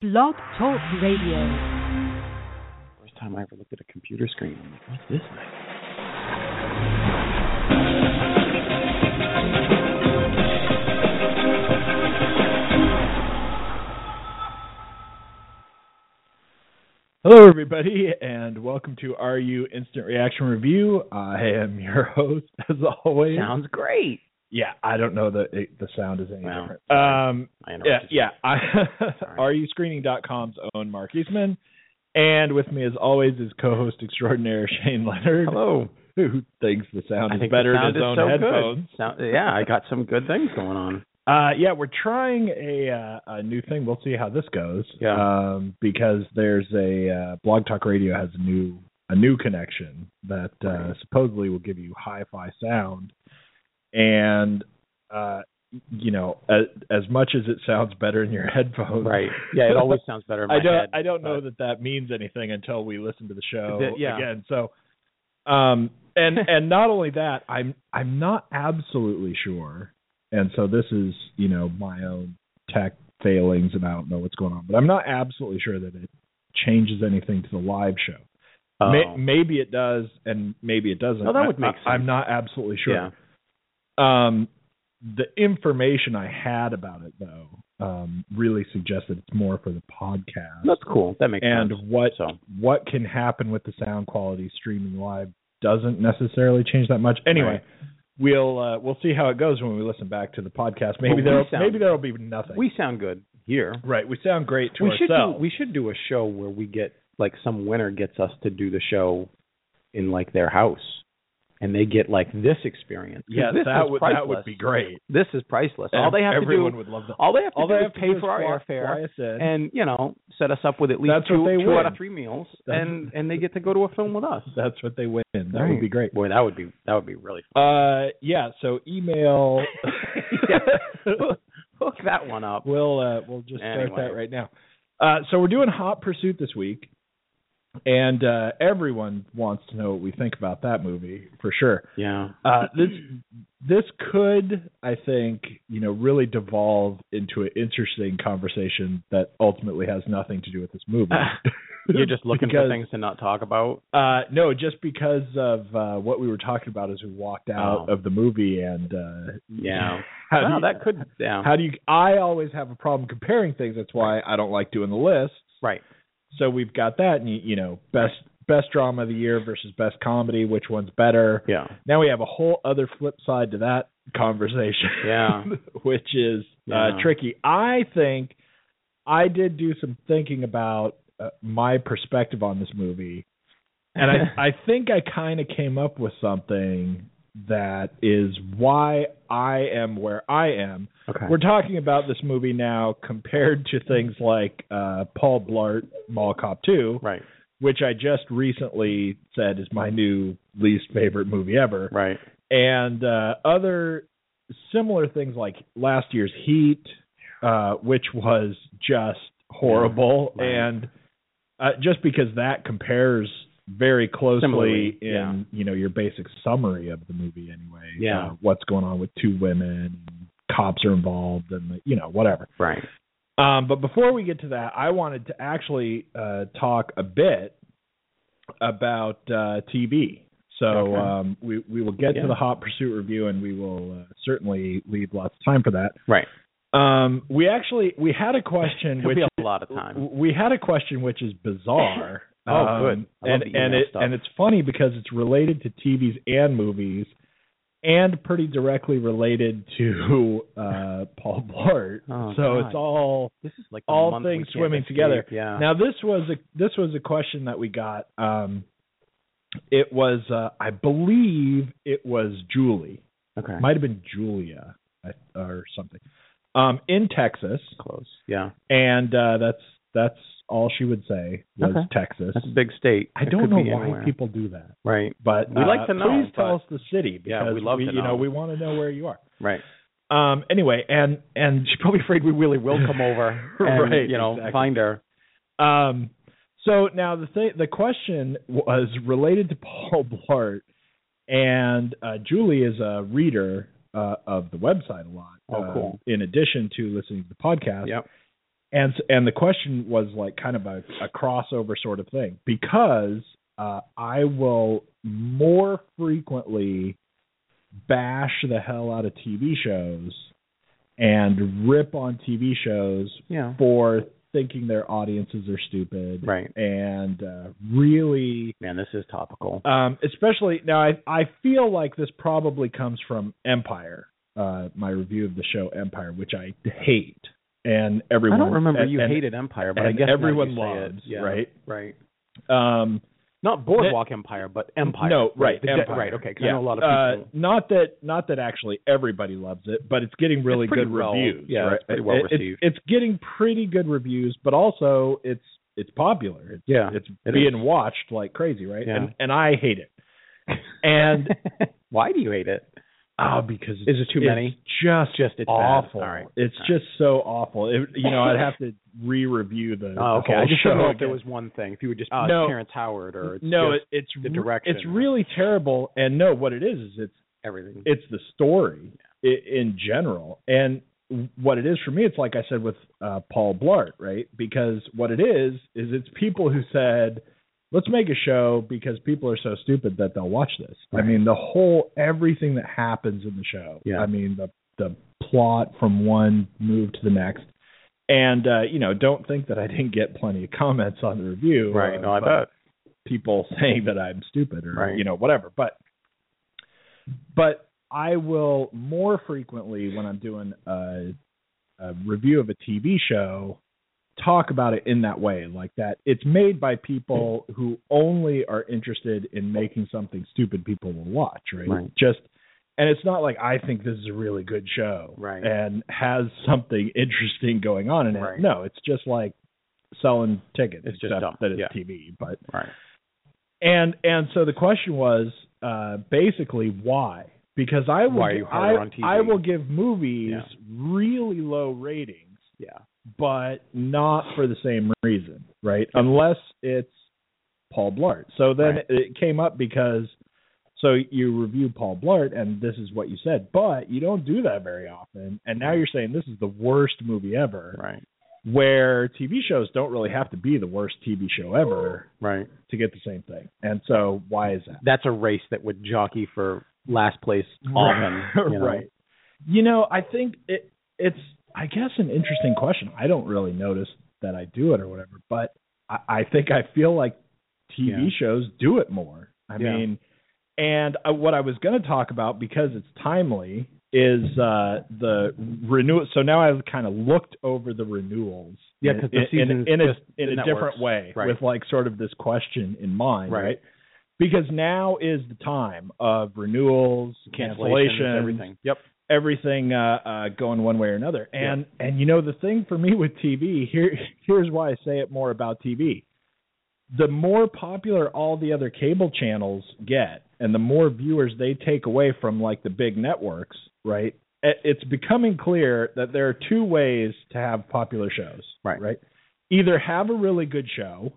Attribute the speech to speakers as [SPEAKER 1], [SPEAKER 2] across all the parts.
[SPEAKER 1] Blog Talk Radio.
[SPEAKER 2] First time I ever looked at a computer screen, I'm like, what's this thing?
[SPEAKER 3] Hello, everybody, and welcome to RU Instant Reaction Review. I am your host, as always.
[SPEAKER 2] Sounds great.
[SPEAKER 3] Yeah, I don't know that it, the sound is any
[SPEAKER 2] Well,
[SPEAKER 3] different. Um,
[SPEAKER 2] I
[SPEAKER 3] yeah, yeah. I. RUScreening.com's own Mark Eastman, and with me, as always, is co-host extraordinaire Shane Leonard.
[SPEAKER 2] Hello.
[SPEAKER 3] Who thinks the sound
[SPEAKER 2] I
[SPEAKER 3] is better
[SPEAKER 2] sound
[SPEAKER 3] than his own
[SPEAKER 2] so
[SPEAKER 3] headphones?
[SPEAKER 2] Sound, yeah, I got some good things going on.
[SPEAKER 3] Uh, yeah, we're trying a, uh, a new thing. We'll see how this goes.
[SPEAKER 2] Yeah.
[SPEAKER 3] Um, because there's a uh, Blog Talk Radio has a new a new connection that uh, supposedly will give you hi-fi sound, and uh, you know, as, as much as it sounds better in your headphones,
[SPEAKER 2] Right. Yeah, it always sounds better in my
[SPEAKER 3] I don't
[SPEAKER 2] head.
[SPEAKER 3] I don't know that that means anything until we listen to the show
[SPEAKER 2] The- yeah.
[SPEAKER 3] again. So, um, and and not only that, I'm I'm not absolutely sure, and so this is you know my own tech failings, and I don't know what's going on, but I'm not absolutely sure that it changes anything to the live show.
[SPEAKER 2] Oh.
[SPEAKER 3] May, maybe it does, and maybe it doesn't.
[SPEAKER 2] Oh, that would make
[SPEAKER 3] I, I'm not absolutely sure.
[SPEAKER 2] Yeah.
[SPEAKER 3] Um, the information I had about it, though, um, really suggested it's more for the podcast
[SPEAKER 2] That's cool. That makes
[SPEAKER 3] and
[SPEAKER 2] sense.
[SPEAKER 3] And what
[SPEAKER 2] So,
[SPEAKER 3] what can happen with the sound quality streaming live doesn't necessarily change that much. Anyway,
[SPEAKER 2] Right.
[SPEAKER 3] we'll uh, we'll see how it goes when we listen back to the podcast. Maybe
[SPEAKER 2] we
[SPEAKER 3] there maybe there'll be nothing.
[SPEAKER 2] we sound good here.
[SPEAKER 3] right, we sound great to
[SPEAKER 2] we should do, we should do a show where we get like some winner gets us to do the show in like their house and they get like this experience. this
[SPEAKER 3] that would that would be great.
[SPEAKER 2] This is priceless. All they have to
[SPEAKER 3] Everyone
[SPEAKER 2] do
[SPEAKER 3] would love that.
[SPEAKER 2] all they have to
[SPEAKER 3] All
[SPEAKER 2] do
[SPEAKER 3] they
[SPEAKER 2] is
[SPEAKER 3] to
[SPEAKER 2] pay
[SPEAKER 3] do
[SPEAKER 2] for our airfare
[SPEAKER 3] fly us in.
[SPEAKER 2] and you know set us up with at least
[SPEAKER 3] That's
[SPEAKER 2] two two out of three meals
[SPEAKER 3] That's-
[SPEAKER 2] and and they get to go to a film with us.
[SPEAKER 3] That's what they win. That
[SPEAKER 2] Right.
[SPEAKER 3] would be great.
[SPEAKER 2] Boy, that would be that would be really fun.
[SPEAKER 3] Uh, yeah. So email.
[SPEAKER 2] Hook that one up.
[SPEAKER 3] We'll uh, we'll just start that right now. Uh, so we're doing Hot Pursuit this week, and uh, everyone wants to know what we think about that movie for sure.
[SPEAKER 2] Yeah.
[SPEAKER 3] Uh, this this could, I think, you know, really devolve into an interesting conversation that ultimately has nothing to do with this movie.
[SPEAKER 2] You're just looking
[SPEAKER 3] Because-
[SPEAKER 2] for things to not talk about.
[SPEAKER 3] Uh, no, just because of uh, what we were talking about as we walked out
[SPEAKER 2] Oh.
[SPEAKER 3] of the movie, and uh,
[SPEAKER 2] Yeah.
[SPEAKER 3] how do
[SPEAKER 2] well,
[SPEAKER 3] you-
[SPEAKER 2] that could yeah.
[SPEAKER 3] how do you? I always have a problem comparing things. That's why I don't like doing the lists.
[SPEAKER 2] right.
[SPEAKER 3] So we've got that, and you, you know, best best drama of the year versus best comedy. Which one's better?
[SPEAKER 2] Yeah.
[SPEAKER 3] Now we have a whole other flip side to that conversation.
[SPEAKER 2] Yeah.
[SPEAKER 3] which is
[SPEAKER 2] Yeah.
[SPEAKER 3] uh, tricky. I think I did do some thinking about uh, my perspective on this movie, and I I think I kind of came up with something that is why I am where I am.
[SPEAKER 2] Okay.
[SPEAKER 3] We're talking about this movie now compared to things like uh, Paul Blart Mall Cop 2,
[SPEAKER 2] right.
[SPEAKER 3] which I just recently said is my new least favorite movie ever
[SPEAKER 2] Right.
[SPEAKER 3] and uh, other similar things like last year's Heat, uh, which was just horrible,
[SPEAKER 2] Yeah, right.
[SPEAKER 3] and uh, just because that compares very closely
[SPEAKER 2] Similarly,
[SPEAKER 3] in
[SPEAKER 2] yeah.
[SPEAKER 3] you know your basic summary of the movie anyway.
[SPEAKER 2] Yeah.
[SPEAKER 3] uh, what's going on with two women, cops are involved, and you know whatever.
[SPEAKER 2] Right.
[SPEAKER 3] Um, but before we get to that, I wanted to actually uh, talk a bit about uh, TV. So
[SPEAKER 2] Okay.
[SPEAKER 3] um, we we will get
[SPEAKER 2] Yeah.
[SPEAKER 3] to the Hot Pursuit review, and we will uh, certainly leave lots of time for that.
[SPEAKER 2] Right.
[SPEAKER 3] Um, we actually we had a question which
[SPEAKER 2] be a lot of time.
[SPEAKER 3] we had a question which is bizarre.
[SPEAKER 2] Oh,
[SPEAKER 3] Um,
[SPEAKER 2] good. Love
[SPEAKER 3] and and it
[SPEAKER 2] stuff.
[SPEAKER 3] and it's funny because it's related to TVs and movies, and pretty directly related to uh, Paul Blart.
[SPEAKER 2] Oh,
[SPEAKER 3] so
[SPEAKER 2] God.
[SPEAKER 3] it's all
[SPEAKER 2] This is like
[SPEAKER 3] all things swimming
[SPEAKER 2] escape.
[SPEAKER 3] together.
[SPEAKER 2] Yeah.
[SPEAKER 3] Now this was a this was a question that we got. Um, it was uh, I believe it was Julie.
[SPEAKER 2] okay.
[SPEAKER 3] Might have been Julia or something. Um, in Texas,
[SPEAKER 2] Close. Yeah.
[SPEAKER 3] and uh, that's That's all she would say was
[SPEAKER 2] Okay.
[SPEAKER 3] Texas.
[SPEAKER 2] That's a big state.
[SPEAKER 3] I
[SPEAKER 2] It
[SPEAKER 3] don't know why
[SPEAKER 2] anywhere.
[SPEAKER 3] people do that,
[SPEAKER 2] Right.
[SPEAKER 3] but
[SPEAKER 2] We like
[SPEAKER 3] uh,
[SPEAKER 2] to know,
[SPEAKER 3] Please tell us the city because
[SPEAKER 2] Yeah, we love to
[SPEAKER 3] you know
[SPEAKER 2] know.
[SPEAKER 3] we want to know where you are.
[SPEAKER 2] Right.
[SPEAKER 3] Um. Anyway, and and
[SPEAKER 2] She's probably afraid we really will come over and
[SPEAKER 3] Right,
[SPEAKER 2] you know
[SPEAKER 3] exactly.
[SPEAKER 2] find her.
[SPEAKER 3] Um, so now the thing, the question was related to Paul Blart, and uh, Julie is a reader uh, of the website a lot.
[SPEAKER 2] Oh,
[SPEAKER 3] uh,
[SPEAKER 2] cool.
[SPEAKER 3] in addition to listening to the podcast,
[SPEAKER 2] Yep.
[SPEAKER 3] And and the question was like kind of a, a crossover sort of thing because uh, I will more frequently bash the hell out of TV shows and rip on TV shows
[SPEAKER 2] Yeah.
[SPEAKER 3] for thinking their audiences are stupid
[SPEAKER 2] Right.
[SPEAKER 3] and uh, really
[SPEAKER 2] Man, this is topical.
[SPEAKER 3] um, especially now I, I feel like this probably comes from empire uh, my review of the show empire which i hate and everyone.
[SPEAKER 2] I don't remember
[SPEAKER 3] and-
[SPEAKER 2] you
[SPEAKER 3] and-
[SPEAKER 2] hated Empire, but I
[SPEAKER 3] and
[SPEAKER 2] guess now
[SPEAKER 3] everyone
[SPEAKER 2] you say it.
[SPEAKER 3] loves,
[SPEAKER 2] Yeah.
[SPEAKER 3] right?
[SPEAKER 2] Right.
[SPEAKER 3] um
[SPEAKER 2] Not Boardwalk Empire, but Empire.
[SPEAKER 3] no right
[SPEAKER 2] The-
[SPEAKER 3] empire.
[SPEAKER 2] Right. Okay. 'cause
[SPEAKER 3] yeah.
[SPEAKER 2] I know a lot of
[SPEAKER 3] Uh,
[SPEAKER 2] people.
[SPEAKER 3] not that not that actually everybody loves it but it's getting really
[SPEAKER 2] It's
[SPEAKER 3] good
[SPEAKER 2] well-
[SPEAKER 3] reviews
[SPEAKER 2] yeah,
[SPEAKER 3] right?
[SPEAKER 2] it's pretty well
[SPEAKER 3] It- it's-
[SPEAKER 2] received.
[SPEAKER 3] it's getting pretty good reviews but also it's it's popular it's
[SPEAKER 2] yeah.
[SPEAKER 3] it's
[SPEAKER 2] it
[SPEAKER 3] being
[SPEAKER 2] is.
[SPEAKER 3] watched like crazy, right?
[SPEAKER 2] Yeah.
[SPEAKER 3] And and I hate it. And
[SPEAKER 2] why do you hate it?
[SPEAKER 3] Oh, because
[SPEAKER 2] Is it too
[SPEAKER 3] it's
[SPEAKER 2] many?
[SPEAKER 3] Just
[SPEAKER 2] Just it's
[SPEAKER 3] awful.
[SPEAKER 2] All right.
[SPEAKER 3] It's
[SPEAKER 2] All right.
[SPEAKER 3] just so awful. It, you know, I'd have to re-review the,
[SPEAKER 2] Oh,
[SPEAKER 3] the
[SPEAKER 2] okay.
[SPEAKER 3] whole
[SPEAKER 2] I just
[SPEAKER 3] show.
[SPEAKER 2] didn't know if there was one thing. If you would just, oh,
[SPEAKER 3] No.
[SPEAKER 2] Terrence Howard, or it's
[SPEAKER 3] no, it, it's
[SPEAKER 2] the
[SPEAKER 3] re-
[SPEAKER 2] direction.
[SPEAKER 3] It's really terrible. And no, what it is is it's
[SPEAKER 2] everything.
[SPEAKER 3] it's the story i- in general and what it is for me it's like i said with uh, paul blart right because what it is is it's people who said let's make a show because people are so stupid that they'll watch this i mean the whole everything that happens in the show
[SPEAKER 2] Yeah.
[SPEAKER 3] i mean the the plot from one move to the next and uh you know don't think that i didn't get plenty of comments on the review
[SPEAKER 2] right.
[SPEAKER 3] uh,
[SPEAKER 2] No, I bet.
[SPEAKER 3] people saying that I'm stupid or
[SPEAKER 2] Right.
[SPEAKER 3] you know whatever. But but I will more frequently when I'm doing a, a review of a TV show talk about it in that way, like that it's made by people who only are interested in making something stupid people will watch, right?
[SPEAKER 2] Right.
[SPEAKER 3] Just and it's not like I think this is a really good show
[SPEAKER 2] Right.
[SPEAKER 3] and has something interesting going on in it.
[SPEAKER 2] Right.
[SPEAKER 3] No, it's just like selling tickets.
[SPEAKER 2] It's just dumb.
[SPEAKER 3] that it's
[SPEAKER 2] Yeah.
[SPEAKER 3] TV, but
[SPEAKER 2] Right.
[SPEAKER 3] and and so the question was uh basically why? Because I will
[SPEAKER 2] Why are you
[SPEAKER 3] I,
[SPEAKER 2] on TV?
[SPEAKER 3] I will give movies
[SPEAKER 2] Yeah.
[SPEAKER 3] really low ratings,
[SPEAKER 2] Yeah.
[SPEAKER 3] But not for the same reason, right? Unless it's Paul Blart. So then
[SPEAKER 2] Right.
[SPEAKER 3] it came up because so you review Paul Blart and this is what you said, but you don't do that very often. And now you're saying this is the worst movie ever.
[SPEAKER 2] Right.
[SPEAKER 3] Where TV shows don't really have to be the worst TV show ever
[SPEAKER 2] Right.
[SPEAKER 3] to get the same thing. And so why is that?
[SPEAKER 2] That's a race that would jockey for last place often. you know?
[SPEAKER 3] right. You know, I think it it's I guess an interesting question. I don't really notice that I do it or whatever, but I, I think I feel like TV
[SPEAKER 2] Yeah.
[SPEAKER 3] shows do it more. I
[SPEAKER 2] Yeah.
[SPEAKER 3] mean, and I, what I was going to talk about because it's timely is uh the renewal. So now I've kind of looked over the renewals.
[SPEAKER 2] Yeah,
[SPEAKER 3] in-
[SPEAKER 2] 'cause the
[SPEAKER 3] in, in, in a in a different way
[SPEAKER 2] Right.
[SPEAKER 3] with like sort of this question in mind,
[SPEAKER 2] Right.
[SPEAKER 3] right? Because now is the time of renewals,
[SPEAKER 2] Cancellations,
[SPEAKER 3] cancellations,
[SPEAKER 2] everything. Yep.
[SPEAKER 3] Everything uh, uh, going one way or another. And and you know the thing for me with TV here here's why I say it more about TV. The more popular all the other cable channels get, and the more viewers they take away from like the big networks, right? it- It's becoming clear that there are two ways to have popular shows,
[SPEAKER 2] Right.
[SPEAKER 3] Right. Either have a really good show,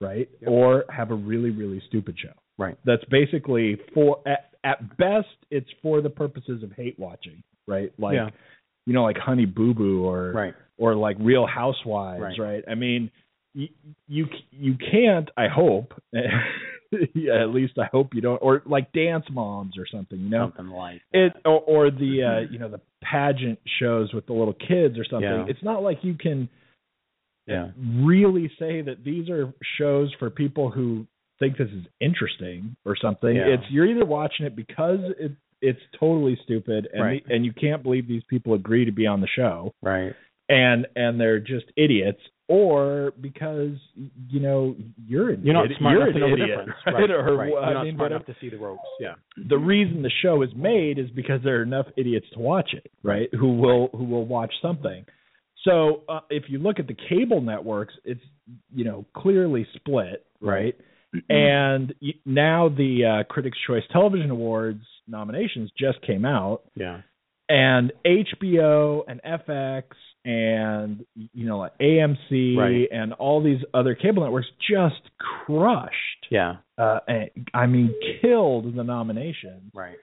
[SPEAKER 3] right,
[SPEAKER 2] Yep.
[SPEAKER 3] or have a really really stupid show.
[SPEAKER 2] Right.
[SPEAKER 3] That's basically for at, best it's for the purposes of hate watching, right? Like
[SPEAKER 2] Yeah.
[SPEAKER 3] you know, like Honey Boo Boo or
[SPEAKER 2] Right.
[SPEAKER 3] or like Real Housewives,
[SPEAKER 2] Right.
[SPEAKER 3] right? I mean, you you you can't. I hope, yeah, at least I hope you don't, or like Dance Moms or something, you know.
[SPEAKER 2] Something like
[SPEAKER 3] It or, or the uh, you know the pageant shows with the little kids or something.
[SPEAKER 2] Yeah.
[SPEAKER 3] It's not like you can
[SPEAKER 2] Yeah.
[SPEAKER 3] really say that these are shows for people who think this is interesting or something.
[SPEAKER 2] Yeah.
[SPEAKER 3] It's you're either watching it because it it's totally stupid and
[SPEAKER 2] Right.
[SPEAKER 3] and you can't believe these people agree to be on the show
[SPEAKER 2] Right.
[SPEAKER 3] and and they're just idiots or because you know you're an
[SPEAKER 2] You're not
[SPEAKER 3] idiot,
[SPEAKER 2] smart
[SPEAKER 3] you're
[SPEAKER 2] enough to
[SPEAKER 3] an
[SPEAKER 2] know the
[SPEAKER 3] idiot,
[SPEAKER 2] difference.
[SPEAKER 3] right?
[SPEAKER 2] Right.
[SPEAKER 3] Or,
[SPEAKER 2] right. You're not
[SPEAKER 3] mean,
[SPEAKER 2] smart enough to see the ropes. Yeah.
[SPEAKER 3] the reason the show is made is because there are enough idiots to watch it, right? Who will who will watch something. So uh, if you look at the cable networks, it's you know clearly split, right? And y- now the uh, Critics' Choice Television Awards nominations just came out,
[SPEAKER 2] Yeah.
[SPEAKER 3] and HBO and FX and you know like AMC
[SPEAKER 2] Right.
[SPEAKER 3] and all these other cable networks just crushed.
[SPEAKER 2] Yeah.
[SPEAKER 3] Uh, and, I mean, killed the nominations.
[SPEAKER 2] Right.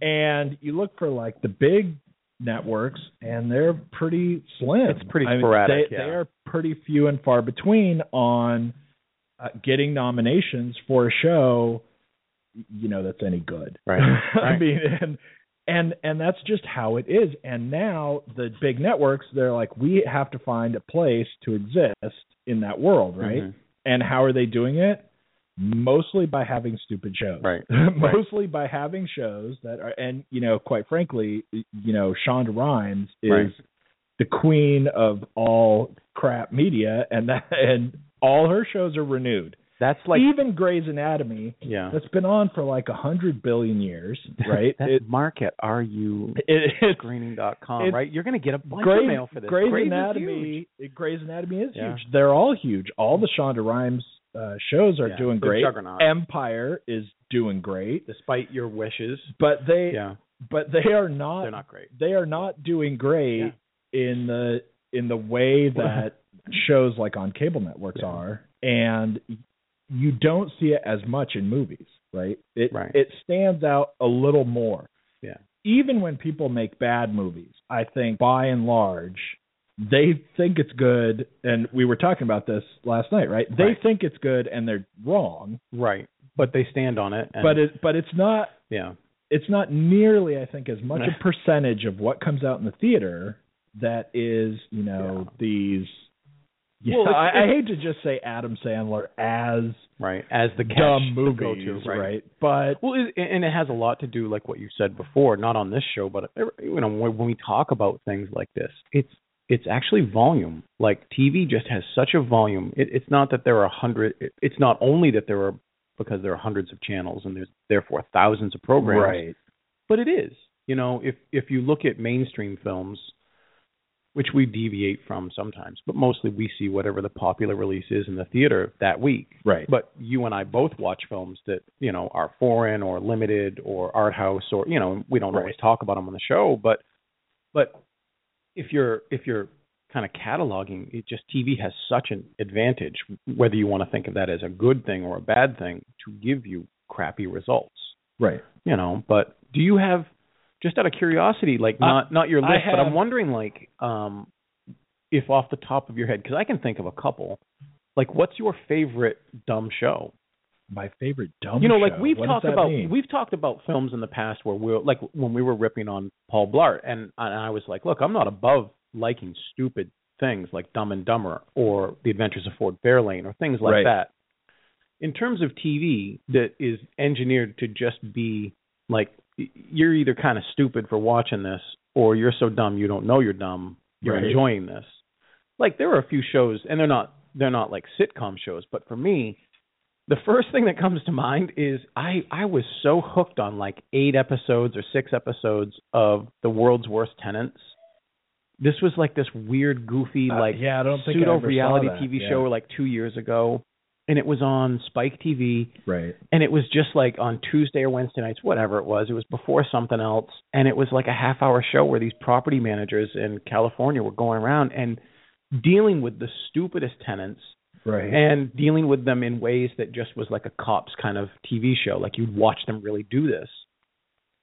[SPEAKER 3] And you look for like the big networks, and they're pretty slim.
[SPEAKER 2] It's pretty
[SPEAKER 3] I mean,
[SPEAKER 2] sporadic,
[SPEAKER 3] They,
[SPEAKER 2] yeah.
[SPEAKER 3] they are pretty few and far between on uh, getting nominations for a show, you know, that's any good.
[SPEAKER 2] Right.
[SPEAKER 3] I mean, and and and that's just how it is. And now the big networks, they're like, we have to find a place to exist in that world, right?
[SPEAKER 2] Mhm.
[SPEAKER 3] And how are they doing it? Mostly by having stupid shows.
[SPEAKER 2] Right.
[SPEAKER 3] Mostly by having shows that are, and you know, quite frankly, you know, Shonda Rhimes is
[SPEAKER 2] Right.
[SPEAKER 3] the queen of all crap media, and that and all her shows are renewed.
[SPEAKER 2] That's like
[SPEAKER 3] Even Grey's Anatomy,
[SPEAKER 2] yeah.
[SPEAKER 3] that's been on for like a hundred billion years, right?
[SPEAKER 2] That
[SPEAKER 3] It-
[SPEAKER 2] market are you
[SPEAKER 3] it,
[SPEAKER 2] screening.com,
[SPEAKER 3] it's-
[SPEAKER 2] right? You're going to get a bunch
[SPEAKER 3] Grey's,
[SPEAKER 2] of mail for this.
[SPEAKER 3] Grey's
[SPEAKER 2] Grey's
[SPEAKER 3] Anatomy. Grey's Anatomy is
[SPEAKER 2] Yeah.
[SPEAKER 3] huge. They're all huge. All the Shonda Rhimes uh, shows are
[SPEAKER 2] Yeah,
[SPEAKER 3] doing great.
[SPEAKER 2] juggernaut.
[SPEAKER 3] Empire is doing great,
[SPEAKER 2] Despite your wishes.
[SPEAKER 3] but they
[SPEAKER 2] Yeah.
[SPEAKER 3] but they are not
[SPEAKER 2] They're not great.
[SPEAKER 3] they are not doing great in the in the way that shows like on cable networks
[SPEAKER 2] Yeah.
[SPEAKER 3] are and you don't see it as much in movies right it
[SPEAKER 2] Right.
[SPEAKER 3] it stands out a little more
[SPEAKER 2] Yeah.
[SPEAKER 3] even when people make bad movies i think by and large they think it's good and we were talking about this last night right they
[SPEAKER 2] Right.
[SPEAKER 3] think it's good and they're wrong
[SPEAKER 2] Right. But they stand on it. And,
[SPEAKER 3] but it but it's not
[SPEAKER 2] yeah.
[SPEAKER 3] it's not nearly i think as much a percentage of what comes out in the theater that is you know these yeah,
[SPEAKER 2] Well,
[SPEAKER 3] I, I hate to just say Adam Sandler as
[SPEAKER 2] Right. As the catch
[SPEAKER 3] dumb movies,
[SPEAKER 2] to,
[SPEAKER 3] right. But
[SPEAKER 2] Well, it, and it has a lot to do, like what you said before, not on this show, but you know, when, when we talk about things like this, it's it's actually volume. Like TV just has such a volume. It, it's not that there are a hundred. It, it's not only that there are because there are hundreds of channels and there's therefore thousands of programs.
[SPEAKER 3] right,
[SPEAKER 2] But it is. You know, if if you look at mainstream films, which we deviate from sometimes, but mostly we see whatever the popular release is in the theater that week.
[SPEAKER 3] right,
[SPEAKER 2] But you and I both watch films that you know are foreign or limited or art house or you know we don't
[SPEAKER 3] Right.
[SPEAKER 2] always talk about them on the show. But but if you're if you're kind of cataloging, it just TV has such an advantage, whether you want to think of that as a good thing or a bad thing, to give you crappy results.
[SPEAKER 3] right.
[SPEAKER 2] You know. But do you have just out of curiosity, like
[SPEAKER 3] Uh,
[SPEAKER 2] not not your list, but I'm wondering like um if off the top of your head, because I can think of a couple. Like, what's your favorite dumb show?
[SPEAKER 3] My favorite dumb.
[SPEAKER 2] you know, like we've talked about
[SPEAKER 3] mean?
[SPEAKER 2] we've talked about films in the past where we're like when we were ripping on Paul Blart, and, and I was like, look, I'm not above liking stupid things like Dumb and Dumber or The Adventures of Ford Fairlane or things like
[SPEAKER 3] Right.
[SPEAKER 2] that. In terms of TV that is engineered to just be like you're either kind of stupid for watching this or you're so dumb you don't know you're dumb. You're
[SPEAKER 3] Right.
[SPEAKER 2] enjoying this. Like there are a few shows and they're not they're not like sitcom shows, but for me, the first thing that comes to mind is I I was so hooked on like eight episodes or six episodes of the world's worst tenants. This was like this weird, goofy,
[SPEAKER 3] Uh,
[SPEAKER 2] like
[SPEAKER 3] yeah, I don't think
[SPEAKER 2] pseudo reality. TV
[SPEAKER 3] Yeah.
[SPEAKER 2] show like two years ago, and it was on Spike TV,
[SPEAKER 3] right,
[SPEAKER 2] and it was just like on Tuesday or Wednesday nights, whatever it was. It was before something else, and it was like a half hour show where these property managers in California were going around and dealing with the stupidest tenants
[SPEAKER 3] right,
[SPEAKER 2] and dealing with them in ways that just was like a cops kind of TV show. Like you'd watch them really do this.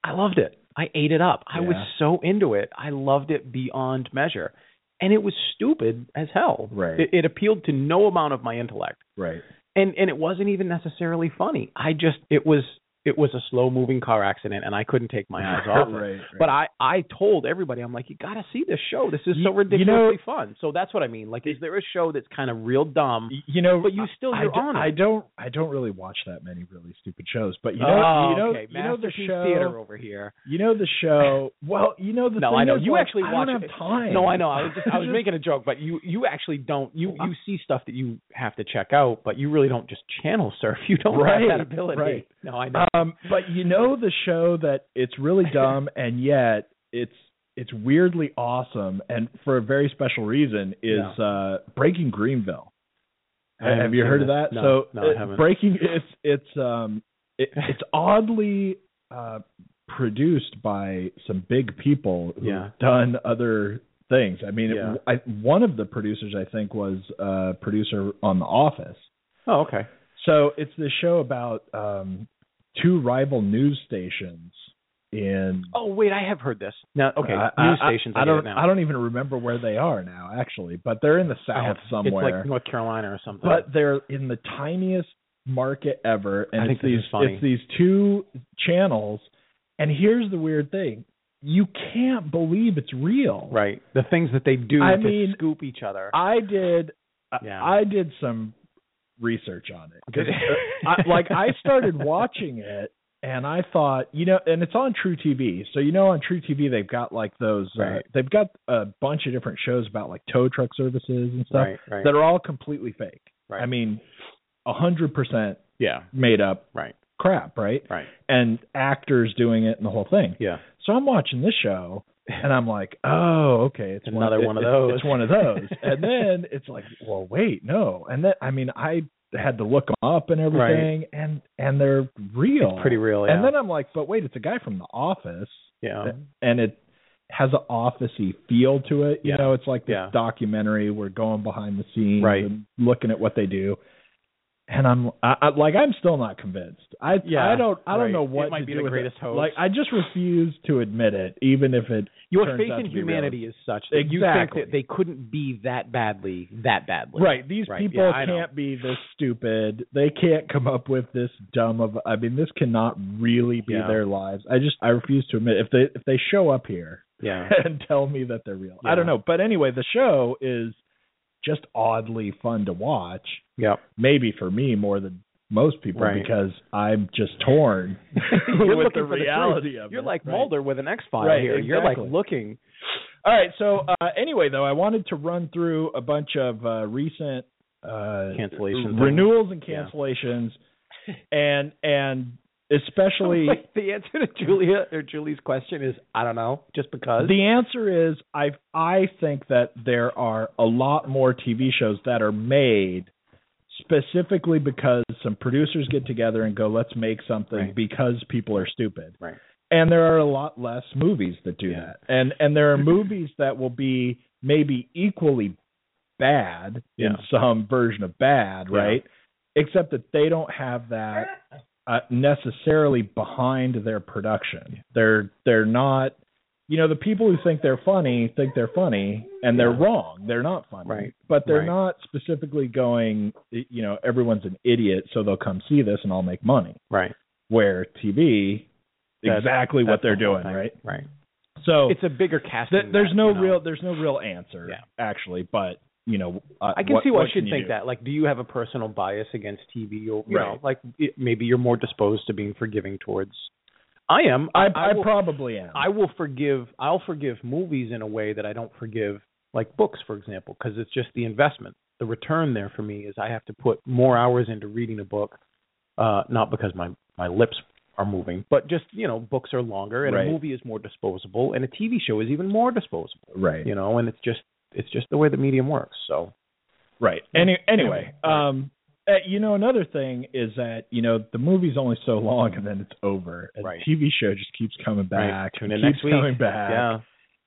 [SPEAKER 2] I loved it. I ate it up. I was so into it. I loved it beyond measure. And it was stupid as hell.
[SPEAKER 3] Right.
[SPEAKER 2] It, it appealed to no amount of my intellect.
[SPEAKER 3] right.
[SPEAKER 2] And and it wasn't even necessarily funny. I just it was it was a slow moving car accident and I couldn't take my eyes off it.
[SPEAKER 3] right, right.
[SPEAKER 2] But I I told everybody I'm like you got to see this show. This is
[SPEAKER 3] You-
[SPEAKER 2] so
[SPEAKER 3] you
[SPEAKER 2] ridiculously
[SPEAKER 3] know-
[SPEAKER 2] fun. So that's what I mean. Like is there a show that's kind of real dumb
[SPEAKER 3] you know,
[SPEAKER 2] but you still
[SPEAKER 3] I,
[SPEAKER 2] you're
[SPEAKER 3] do-
[SPEAKER 2] on it.
[SPEAKER 3] I don't I don't really watch that many really stupid shows, but you know
[SPEAKER 2] oh,
[SPEAKER 3] you know
[SPEAKER 2] okay.
[SPEAKER 3] you know the show
[SPEAKER 2] Theater over here.
[SPEAKER 3] you know the show well you know the
[SPEAKER 2] No, I know you
[SPEAKER 3] like,
[SPEAKER 2] actually
[SPEAKER 3] I
[SPEAKER 2] watch
[SPEAKER 3] don't
[SPEAKER 2] it.
[SPEAKER 3] have time.
[SPEAKER 2] No, I know. I was just I was making a joke, but you you actually don't. You you see stuff that you have to check out, but you really don't just channel surf. You don't
[SPEAKER 3] Right,
[SPEAKER 2] have that ability.
[SPEAKER 3] right.
[SPEAKER 2] No, I know.
[SPEAKER 3] Um, but you know the show that it's really dumb and yet it's it's weirdly awesome and for a very special reason is uh Breaking Greenville.
[SPEAKER 2] I haven't
[SPEAKER 3] you heard of that?
[SPEAKER 2] No,
[SPEAKER 3] so
[SPEAKER 2] no, I
[SPEAKER 3] uh,
[SPEAKER 2] haven't.
[SPEAKER 3] Breaking it's it's um it, it's oddly uh produced by some big people who've
[SPEAKER 2] Yeah.
[SPEAKER 3] done other things. I mean,
[SPEAKER 2] Yeah.
[SPEAKER 3] it, I, one of the producers I think was a producer on The Office.
[SPEAKER 2] Oh, okay.
[SPEAKER 3] So it's this show about um two rival news stations in
[SPEAKER 2] Oh, wait, I have heard this. Now, okay, uh,
[SPEAKER 3] I-
[SPEAKER 2] news
[SPEAKER 3] I-
[SPEAKER 2] stations.
[SPEAKER 3] I,
[SPEAKER 2] I, get
[SPEAKER 3] don't.
[SPEAKER 2] it now.
[SPEAKER 3] I don't even remember where they are now, actually, but they're in the
[SPEAKER 2] oh,
[SPEAKER 3] south
[SPEAKER 2] have-
[SPEAKER 3] somewhere.
[SPEAKER 2] It's like North Carolina or something.
[SPEAKER 3] but they're in the tiniest market ever, and
[SPEAKER 2] I
[SPEAKER 3] it's
[SPEAKER 2] this
[SPEAKER 3] these
[SPEAKER 2] funny.
[SPEAKER 3] it's these two channels. And here's the weird thing: you can't believe it's real.
[SPEAKER 2] right, the things that they do
[SPEAKER 3] I
[SPEAKER 2] to
[SPEAKER 3] mean,
[SPEAKER 2] scoop each other.
[SPEAKER 3] I did.
[SPEAKER 2] Yeah.
[SPEAKER 3] I did some research on it 'Cause, uh, I, like I started watching it and I thought, you know, and it's on truTV. So you know, on truTV they've got like those. Uh, they've got a bunch of different shows about like tow truck services and stuff
[SPEAKER 2] right, right,
[SPEAKER 3] that are all completely fake.
[SPEAKER 2] right.
[SPEAKER 3] I mean, a hundred percent
[SPEAKER 2] yeah,
[SPEAKER 3] made up
[SPEAKER 2] right,
[SPEAKER 3] crap, right?
[SPEAKER 2] right,
[SPEAKER 3] And actors doing it and the whole thing.
[SPEAKER 2] yeah,
[SPEAKER 3] So I'm watching this show and I'm like, oh, okay, it's
[SPEAKER 2] Another
[SPEAKER 3] one,
[SPEAKER 2] one of those.
[SPEAKER 3] It's one of those. and then it's like, well, wait, no. And then I mean, I had to look them up and everything, and and they're real,
[SPEAKER 2] It's pretty real. Yeah.
[SPEAKER 3] And then I'm like, but wait, it's a guy from The Office,
[SPEAKER 2] yeah,
[SPEAKER 3] and it has an officey feel to it. You
[SPEAKER 2] Yeah.
[SPEAKER 3] know, it's like this
[SPEAKER 2] Yeah.
[SPEAKER 3] documentary. We're going behind the scenes
[SPEAKER 2] Right.
[SPEAKER 3] and looking at what they do. And I'm I, I, like I'm still not convinced. I
[SPEAKER 2] Yeah,
[SPEAKER 3] I don't I don't
[SPEAKER 2] right.
[SPEAKER 3] know
[SPEAKER 2] It
[SPEAKER 3] what
[SPEAKER 2] might
[SPEAKER 3] to
[SPEAKER 2] be the greatest
[SPEAKER 3] it.
[SPEAKER 2] hoax.
[SPEAKER 3] Like I just refuse to admit it, even if it
[SPEAKER 2] your faith in
[SPEAKER 3] real.
[SPEAKER 2] humanity is such that you think that they couldn't be that badly, that badly.
[SPEAKER 3] Right. These
[SPEAKER 2] Right.
[SPEAKER 3] people
[SPEAKER 2] Yeah,
[SPEAKER 3] can't be this stupid. They can't come up with this dumb of I mean, this cannot really be
[SPEAKER 2] Yeah.
[SPEAKER 3] their lives. I just I refuse to admit if they if they show up here
[SPEAKER 2] Yeah.
[SPEAKER 3] and tell me that they're real. I don't know. But anyway, the show is just oddly fun to watch.
[SPEAKER 2] Yep.
[SPEAKER 3] Maybe for me more than most people
[SPEAKER 2] Right.
[SPEAKER 3] because I'm just torn with the
[SPEAKER 2] the
[SPEAKER 3] reality
[SPEAKER 2] truth.
[SPEAKER 3] of
[SPEAKER 2] You're
[SPEAKER 3] it.
[SPEAKER 2] like
[SPEAKER 3] Right.
[SPEAKER 2] Mulder with an X file
[SPEAKER 3] Right,
[SPEAKER 2] here. You're like looking.
[SPEAKER 3] All right. So uh, anyway, though, I wanted to run through a bunch of uh, recent uh,
[SPEAKER 2] Cancellation
[SPEAKER 3] renewals and
[SPEAKER 2] Yeah.
[SPEAKER 3] cancellations, and and especially
[SPEAKER 2] Like, the answer to Julia or Julie's question is I don't know, just because.
[SPEAKER 3] the answer is I I think that there are a lot more TV shows that are made specifically because some producers get together and go let's make something
[SPEAKER 2] Right.
[SPEAKER 3] because people are stupid.
[SPEAKER 2] Right.
[SPEAKER 3] and there are a lot less movies that do
[SPEAKER 2] Yeah.
[SPEAKER 3] that and and there are movies that will be maybe equally bad in some version of bad
[SPEAKER 2] Yeah.
[SPEAKER 3] right except that they don't have that uh, necessarily behind their production they're they're not you know the people who think they're funny think they're funny and they're
[SPEAKER 2] Yeah.
[SPEAKER 3] wrong they're not funny
[SPEAKER 2] Right.
[SPEAKER 3] but they're
[SPEAKER 2] Right.
[SPEAKER 3] not specifically going you know everyone's an idiot so they'll come see this and I'll make money
[SPEAKER 2] right.
[SPEAKER 3] where TV
[SPEAKER 2] That's-
[SPEAKER 3] exactly what they're
[SPEAKER 2] the
[SPEAKER 3] doing,
[SPEAKER 2] thing.
[SPEAKER 3] right?
[SPEAKER 2] Right.
[SPEAKER 3] So
[SPEAKER 2] It's a bigger cast.
[SPEAKER 3] th- there's
[SPEAKER 2] net,
[SPEAKER 3] no
[SPEAKER 2] you know.
[SPEAKER 3] real there's no real answer
[SPEAKER 2] Yeah.
[SPEAKER 3] actually, but you know uh,
[SPEAKER 2] I can
[SPEAKER 3] what,
[SPEAKER 2] see why should think
[SPEAKER 3] do?
[SPEAKER 2] that. Like, do you have a personal bias against TV? Or you know, like it, maybe you're more disposed to being forgiving towards. I am.
[SPEAKER 3] I,
[SPEAKER 2] I,
[SPEAKER 3] I,
[SPEAKER 2] will,
[SPEAKER 3] probably am.
[SPEAKER 2] I will forgive. I'll forgive movies in a way that I don't forgive like books, for example, because it's just the investment. The return there for me is I have to put more hours into reading a book, uh, not because my my lips are moving, but just you know, books are longer and
[SPEAKER 3] Right.
[SPEAKER 2] a movie is more disposable, and a TV show is even more disposable.
[SPEAKER 3] right.
[SPEAKER 2] You know, and it's just it's just the way the medium works. So
[SPEAKER 3] Right. Any, anyway, um uh, you know another thing is that you know the movie's only so long and then it's over. And
[SPEAKER 2] Right.
[SPEAKER 3] the TV show just keeps coming
[SPEAKER 2] Right.
[SPEAKER 3] back.
[SPEAKER 2] Tune
[SPEAKER 3] and
[SPEAKER 2] in
[SPEAKER 3] keeps coming back.
[SPEAKER 2] Yeah.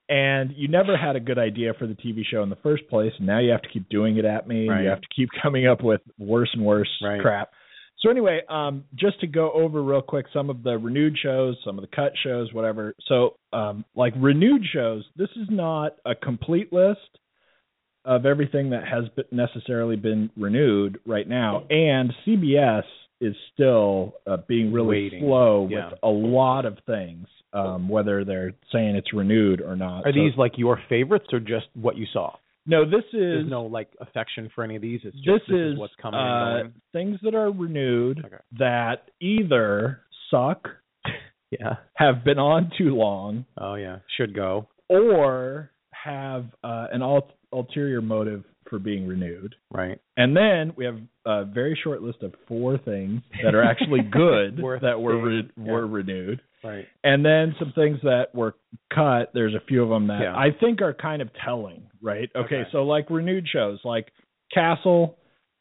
[SPEAKER 3] And you never had a good idea for the TV show in the first place, and now you have to keep doing it at me. and
[SPEAKER 2] Right.
[SPEAKER 3] You have to keep coming up with worse and worse
[SPEAKER 2] Right.
[SPEAKER 3] crap. So anyway, um, just to go over real quick some of the renewed shows, some of the cut shows, whatever. So, um, like renewed shows, this is not a complete list of everything that has been necessarily been renewed right now, and CBS is still uh, being really
[SPEAKER 2] Waiting.
[SPEAKER 3] slow
[SPEAKER 2] Yeah.
[SPEAKER 3] with a lot of things, um, whether they're saying it's renewed or not.
[SPEAKER 2] Are
[SPEAKER 3] So-
[SPEAKER 2] these like your favorites or just what you saw?
[SPEAKER 3] No? This
[SPEAKER 2] There's
[SPEAKER 3] is
[SPEAKER 2] no like affection for any of these. It's
[SPEAKER 3] this,
[SPEAKER 2] just this,
[SPEAKER 3] is,
[SPEAKER 2] what's coming
[SPEAKER 3] uh, things that are renewed
[SPEAKER 2] Okay.
[SPEAKER 3] that either suck,
[SPEAKER 2] Yeah.
[SPEAKER 3] have been on too long,
[SPEAKER 2] Oh yeah. Should go.
[SPEAKER 3] or have uh, an ul- ulterior motive for being renewed.
[SPEAKER 2] Right.
[SPEAKER 3] And then we have a very short list of four things that are actually good that were re-
[SPEAKER 2] Yeah.
[SPEAKER 3] were renewed.
[SPEAKER 2] Right.
[SPEAKER 3] And then some things that were cut. There's a few of them that
[SPEAKER 2] Yeah.
[SPEAKER 3] I think are kind of telling, right? Okay,
[SPEAKER 2] Okay.
[SPEAKER 3] so like renewed shows, like Castle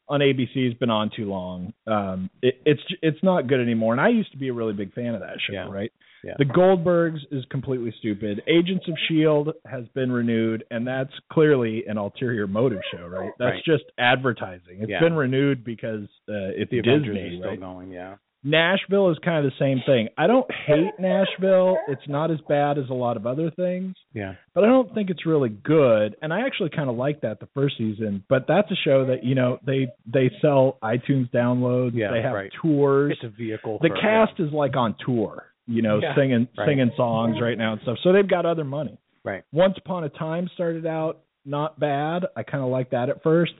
[SPEAKER 3] on ABC has been on too long. Um, it, it's it's not good anymore. And I used to be a really big fan of that show,
[SPEAKER 2] Yeah.
[SPEAKER 3] right?
[SPEAKER 2] Yeah.
[SPEAKER 3] The Goldbergs is completely stupid. Agents of Shield has been renewed, and that's clearly an ulterior motive show, right? That's
[SPEAKER 2] Right.
[SPEAKER 3] just advertising. It's
[SPEAKER 2] Yeah.
[SPEAKER 3] been renewed because uh, it's
[SPEAKER 2] the Avengers
[SPEAKER 3] Disney,
[SPEAKER 2] are still
[SPEAKER 3] right?
[SPEAKER 2] going. Yeah.
[SPEAKER 3] Nashville is kind of the same thing. I don't hate Nashville. It's not as bad as a lot of other things,
[SPEAKER 2] Yeah.
[SPEAKER 3] but I don't think it's really good. And I actually kind of like that the first season. But that's a show that you know they they sell iTunes downloads.
[SPEAKER 2] Yeah,
[SPEAKER 3] they have
[SPEAKER 2] right.
[SPEAKER 3] tours.
[SPEAKER 2] It's a vehicle.
[SPEAKER 3] The cast is like on tour, you know,
[SPEAKER 2] Yeah,
[SPEAKER 3] singing
[SPEAKER 2] right.
[SPEAKER 3] singing songs right now and stuff. So they've got other money.
[SPEAKER 2] Right.
[SPEAKER 3] Once Upon a Time started out not bad. I kind of like that at first.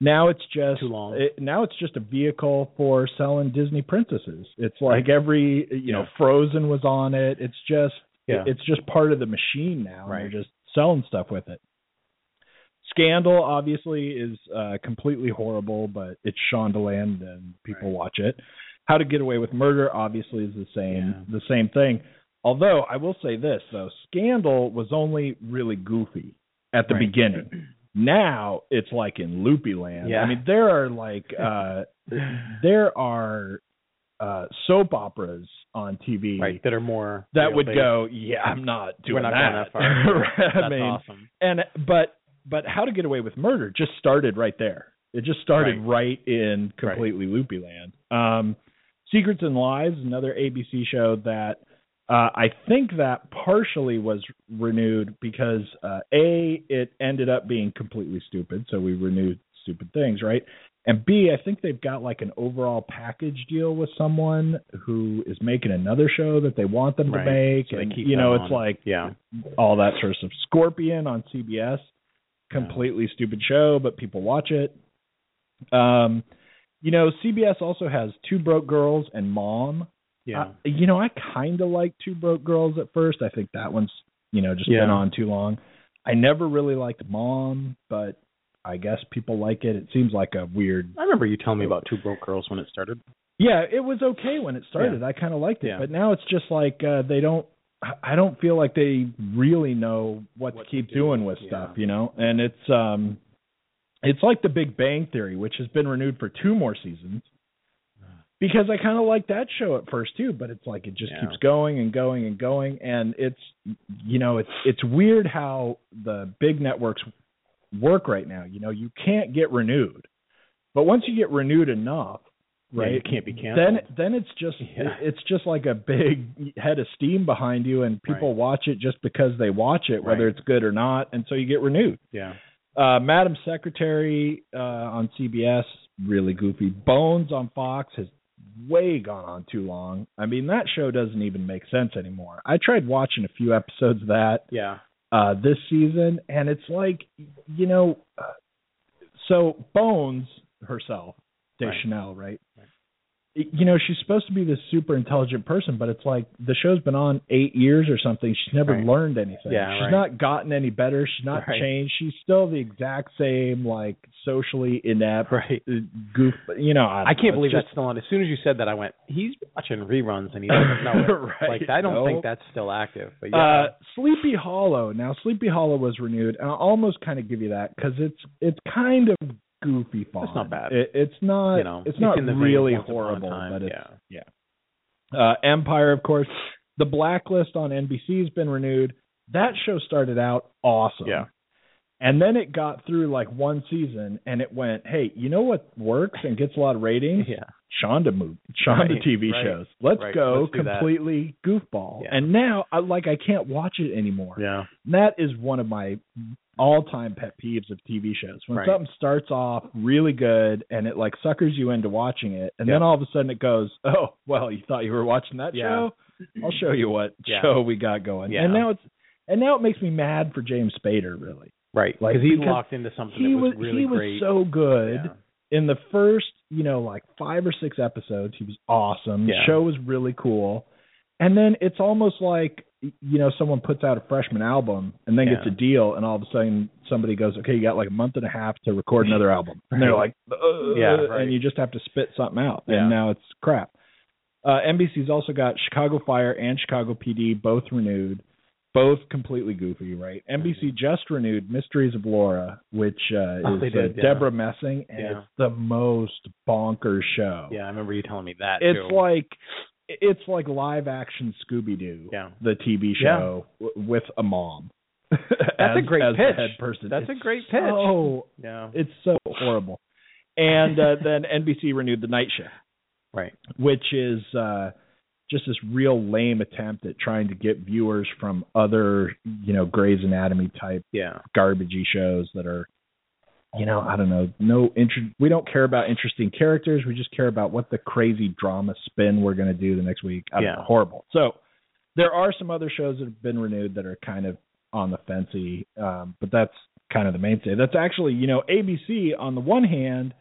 [SPEAKER 3] Now it's just. It, now it's just a vehicle for selling Disney princesses. It's like every you know
[SPEAKER 2] Yeah.
[SPEAKER 3] Frozen was on it. It's just
[SPEAKER 2] Yeah.
[SPEAKER 3] it's just part of the machine now. and
[SPEAKER 2] Right.
[SPEAKER 3] They're just selling stuff with it. Scandal obviously is uh, completely horrible, but it's Shondaland and people
[SPEAKER 2] Right.
[SPEAKER 3] watch it. How to Get Away with Murder obviously is the same
[SPEAKER 2] Yeah.
[SPEAKER 3] the same thing. Although I will say this though, Scandal was only really goofy at the
[SPEAKER 2] Right.
[SPEAKER 3] beginning. Now it's like in loopy land.
[SPEAKER 2] Yeah.
[SPEAKER 3] I mean there are like uh there are uh soap operas on TV
[SPEAKER 2] right that are more
[SPEAKER 3] that would
[SPEAKER 2] based.
[SPEAKER 3] go, yeah, I'm not doing
[SPEAKER 2] We're not
[SPEAKER 3] that.
[SPEAKER 2] going that far.
[SPEAKER 3] I
[SPEAKER 2] That's
[SPEAKER 3] mean,
[SPEAKER 2] awesome.
[SPEAKER 3] and but but How to Get Away with Murder just started right there. It just started right, in completely loopy land. Um, Secrets and Lies, another ABC show that uh, I think that partially was renewed because uh, a it ended up being completely stupid, so we renewed stupid things, right? And B, I think they've got like an overall package deal with someone who is making another show that they want them
[SPEAKER 2] Right.
[SPEAKER 3] to make,
[SPEAKER 2] So
[SPEAKER 3] and you know it's
[SPEAKER 2] on.
[SPEAKER 3] like
[SPEAKER 2] Yeah.
[SPEAKER 3] all that sort of stuff. Scorpion on CBS, completely stupid show, but people watch it. Um, you know, CBS also has Two Broke Girls and Mom.
[SPEAKER 2] Yeah.
[SPEAKER 3] Uh, you know, I kind of like Two Broke Girls at first. I think that one's you know just
[SPEAKER 2] Yeah.
[SPEAKER 3] been on too long. I never really liked Mom, but I guess people like it. It seems like a weird.
[SPEAKER 2] I remember you telling me about Two Broke Girls when it started.
[SPEAKER 3] Yeah, it was okay when it started. I kind of liked it,
[SPEAKER 2] Yeah.
[SPEAKER 3] but now it's just like uh they don't. I don't feel like they really know what,
[SPEAKER 2] What
[SPEAKER 3] to
[SPEAKER 2] to
[SPEAKER 3] keep
[SPEAKER 2] do.
[SPEAKER 3] doing with
[SPEAKER 2] Yeah.
[SPEAKER 3] stuff, you know. And it's um, it's like The Big Bang Theory, which has been renewed for two more seasons. Because I kind of liked that show at first too, but it's like it just
[SPEAKER 2] Yeah.
[SPEAKER 3] keeps going and going and going, and it's you know it's it's weird how the big networks work right now. You know, you can't get renewed, but once you get renewed enough,
[SPEAKER 2] Yeah,
[SPEAKER 3] right?
[SPEAKER 2] you can't be canceled.
[SPEAKER 3] then then it's just
[SPEAKER 2] Yeah.
[SPEAKER 3] it's just like a big head of steam behind you and people
[SPEAKER 2] Right.
[SPEAKER 3] watch it just because they watch it whether
[SPEAKER 2] Right.
[SPEAKER 3] it's good or not and so you get renewed
[SPEAKER 2] yeah.
[SPEAKER 3] uh madam secretary uh on cbs really goofy bones on fox has way gone on too long i mean that show doesn't even make sense anymore i tried watching a few episodes of that
[SPEAKER 2] Yeah.
[SPEAKER 3] uh this season and it's like you know uh, so bones herself deschanel right,
[SPEAKER 2] Right.
[SPEAKER 3] You know she's supposed to be this super intelligent person but it's like the show's been on eight years or something she's never
[SPEAKER 2] Right.
[SPEAKER 3] learned anything
[SPEAKER 2] Yeah,
[SPEAKER 3] she's
[SPEAKER 2] right.
[SPEAKER 3] not gotten any better she's not
[SPEAKER 2] Right.
[SPEAKER 3] changed she's still the exact same like socially inept
[SPEAKER 2] Right.
[SPEAKER 3] uh, goof you know I,
[SPEAKER 2] I
[SPEAKER 3] don't know,
[SPEAKER 2] can't believe
[SPEAKER 3] just,
[SPEAKER 2] that's still on. As soon as you said that, I went, he's watching reruns and he doesn't know it. Like, I don't
[SPEAKER 3] No.
[SPEAKER 2] think that's still active. But yeah.
[SPEAKER 3] Uh, Sleepy Hollow. Now, Sleepy Hollow was renewed, and I'll almost kind of give you that because it's it's kind of goofy fun.
[SPEAKER 2] It's not bad.
[SPEAKER 3] It, it's not.
[SPEAKER 2] you know,
[SPEAKER 3] it's not
[SPEAKER 2] in the vein of
[SPEAKER 3] really
[SPEAKER 2] Once Upon a
[SPEAKER 3] horrible, but it's
[SPEAKER 2] yeah.
[SPEAKER 3] uh, Empire, of course. The Blacklist on NBC has been renewed. That show started out awesome.
[SPEAKER 2] Yeah.
[SPEAKER 3] And then it got through like one season, and it went, "Hey, you know what works and gets a lot of ratings?
[SPEAKER 2] Yeah.
[SPEAKER 3] Shonda movie, Shonda
[SPEAKER 2] Right,
[SPEAKER 3] TV
[SPEAKER 2] right,
[SPEAKER 3] shows. Let's
[SPEAKER 2] right.
[SPEAKER 3] go
[SPEAKER 2] Let's do that.
[SPEAKER 3] completely goofball."
[SPEAKER 2] Yeah.
[SPEAKER 3] And now, I like, I can't watch it anymore.
[SPEAKER 2] Yeah.
[SPEAKER 3] And That is one of my all-time pet peeves of TV shows. When
[SPEAKER 2] Right.
[SPEAKER 3] something starts off really good and it like suckers you into watching it, and then all of a sudden it goes, "Oh, well, you thought you were watching that
[SPEAKER 2] Yeah.
[SPEAKER 3] show? I'll show you what
[SPEAKER 2] Yeah.
[SPEAKER 3] show we got going."
[SPEAKER 2] Yeah.
[SPEAKER 3] And now it's and now it makes me mad for James Spader, really.
[SPEAKER 2] Right.
[SPEAKER 3] Like,
[SPEAKER 2] Because he locked into something
[SPEAKER 3] He
[SPEAKER 2] that
[SPEAKER 3] was
[SPEAKER 2] was, really
[SPEAKER 3] he was
[SPEAKER 2] great.
[SPEAKER 3] so good
[SPEAKER 2] Yeah.
[SPEAKER 3] in the first, you know, like five or six episodes, he was awesome. The show was really cool. And then it's almost like you know, someone puts out a freshman album and then gets a deal and all of a sudden somebody goes, Okay, you got like a month and a half to record another album. And they're like. "Ugh,"
[SPEAKER 2] Yeah, right.
[SPEAKER 3] and you just have to spit something out.
[SPEAKER 2] Yeah.
[SPEAKER 3] And now it's crap. Uh, NBC's also got Chicago Fire and Chicago PD, both renewed, both completely goofy, right? NBC just renewed Mysteries of Laura, which uh,
[SPEAKER 2] Mm-hmm. Oh,
[SPEAKER 3] is
[SPEAKER 2] they
[SPEAKER 3] uh,
[SPEAKER 2] yeah.
[SPEAKER 3] Debra Messing, and
[SPEAKER 2] Yeah.
[SPEAKER 3] it's the most bonkers show.
[SPEAKER 2] Yeah, I remember you telling me that.
[SPEAKER 3] it's
[SPEAKER 2] too.
[SPEAKER 3] like it's like live action Scooby Doo,
[SPEAKER 2] Yeah.
[SPEAKER 3] the TV show w- with a mom. That's
[SPEAKER 2] a great
[SPEAKER 3] as
[SPEAKER 2] pitch.
[SPEAKER 3] Head person.
[SPEAKER 2] That's a
[SPEAKER 3] It's
[SPEAKER 2] great pitch.
[SPEAKER 3] So
[SPEAKER 2] yeah.
[SPEAKER 3] it's so horrible. And uh, then NBC renewed the night shift,
[SPEAKER 2] Right.
[SPEAKER 3] which is uh, just this real lame attempt at trying to get viewers from other, you know, Grey's Anatomy type
[SPEAKER 2] Yeah.
[SPEAKER 3] garbagey shows that are you know i don't know no inter- we don't care about interesting characters we just care about what the crazy drama spin we're going to do the next week I
[SPEAKER 2] Yeah.
[SPEAKER 3] know, horrible so there are some other shows that have been renewed that are kind of on the fancy um but that's kind of the mainstay that's actually you know abc on the one hand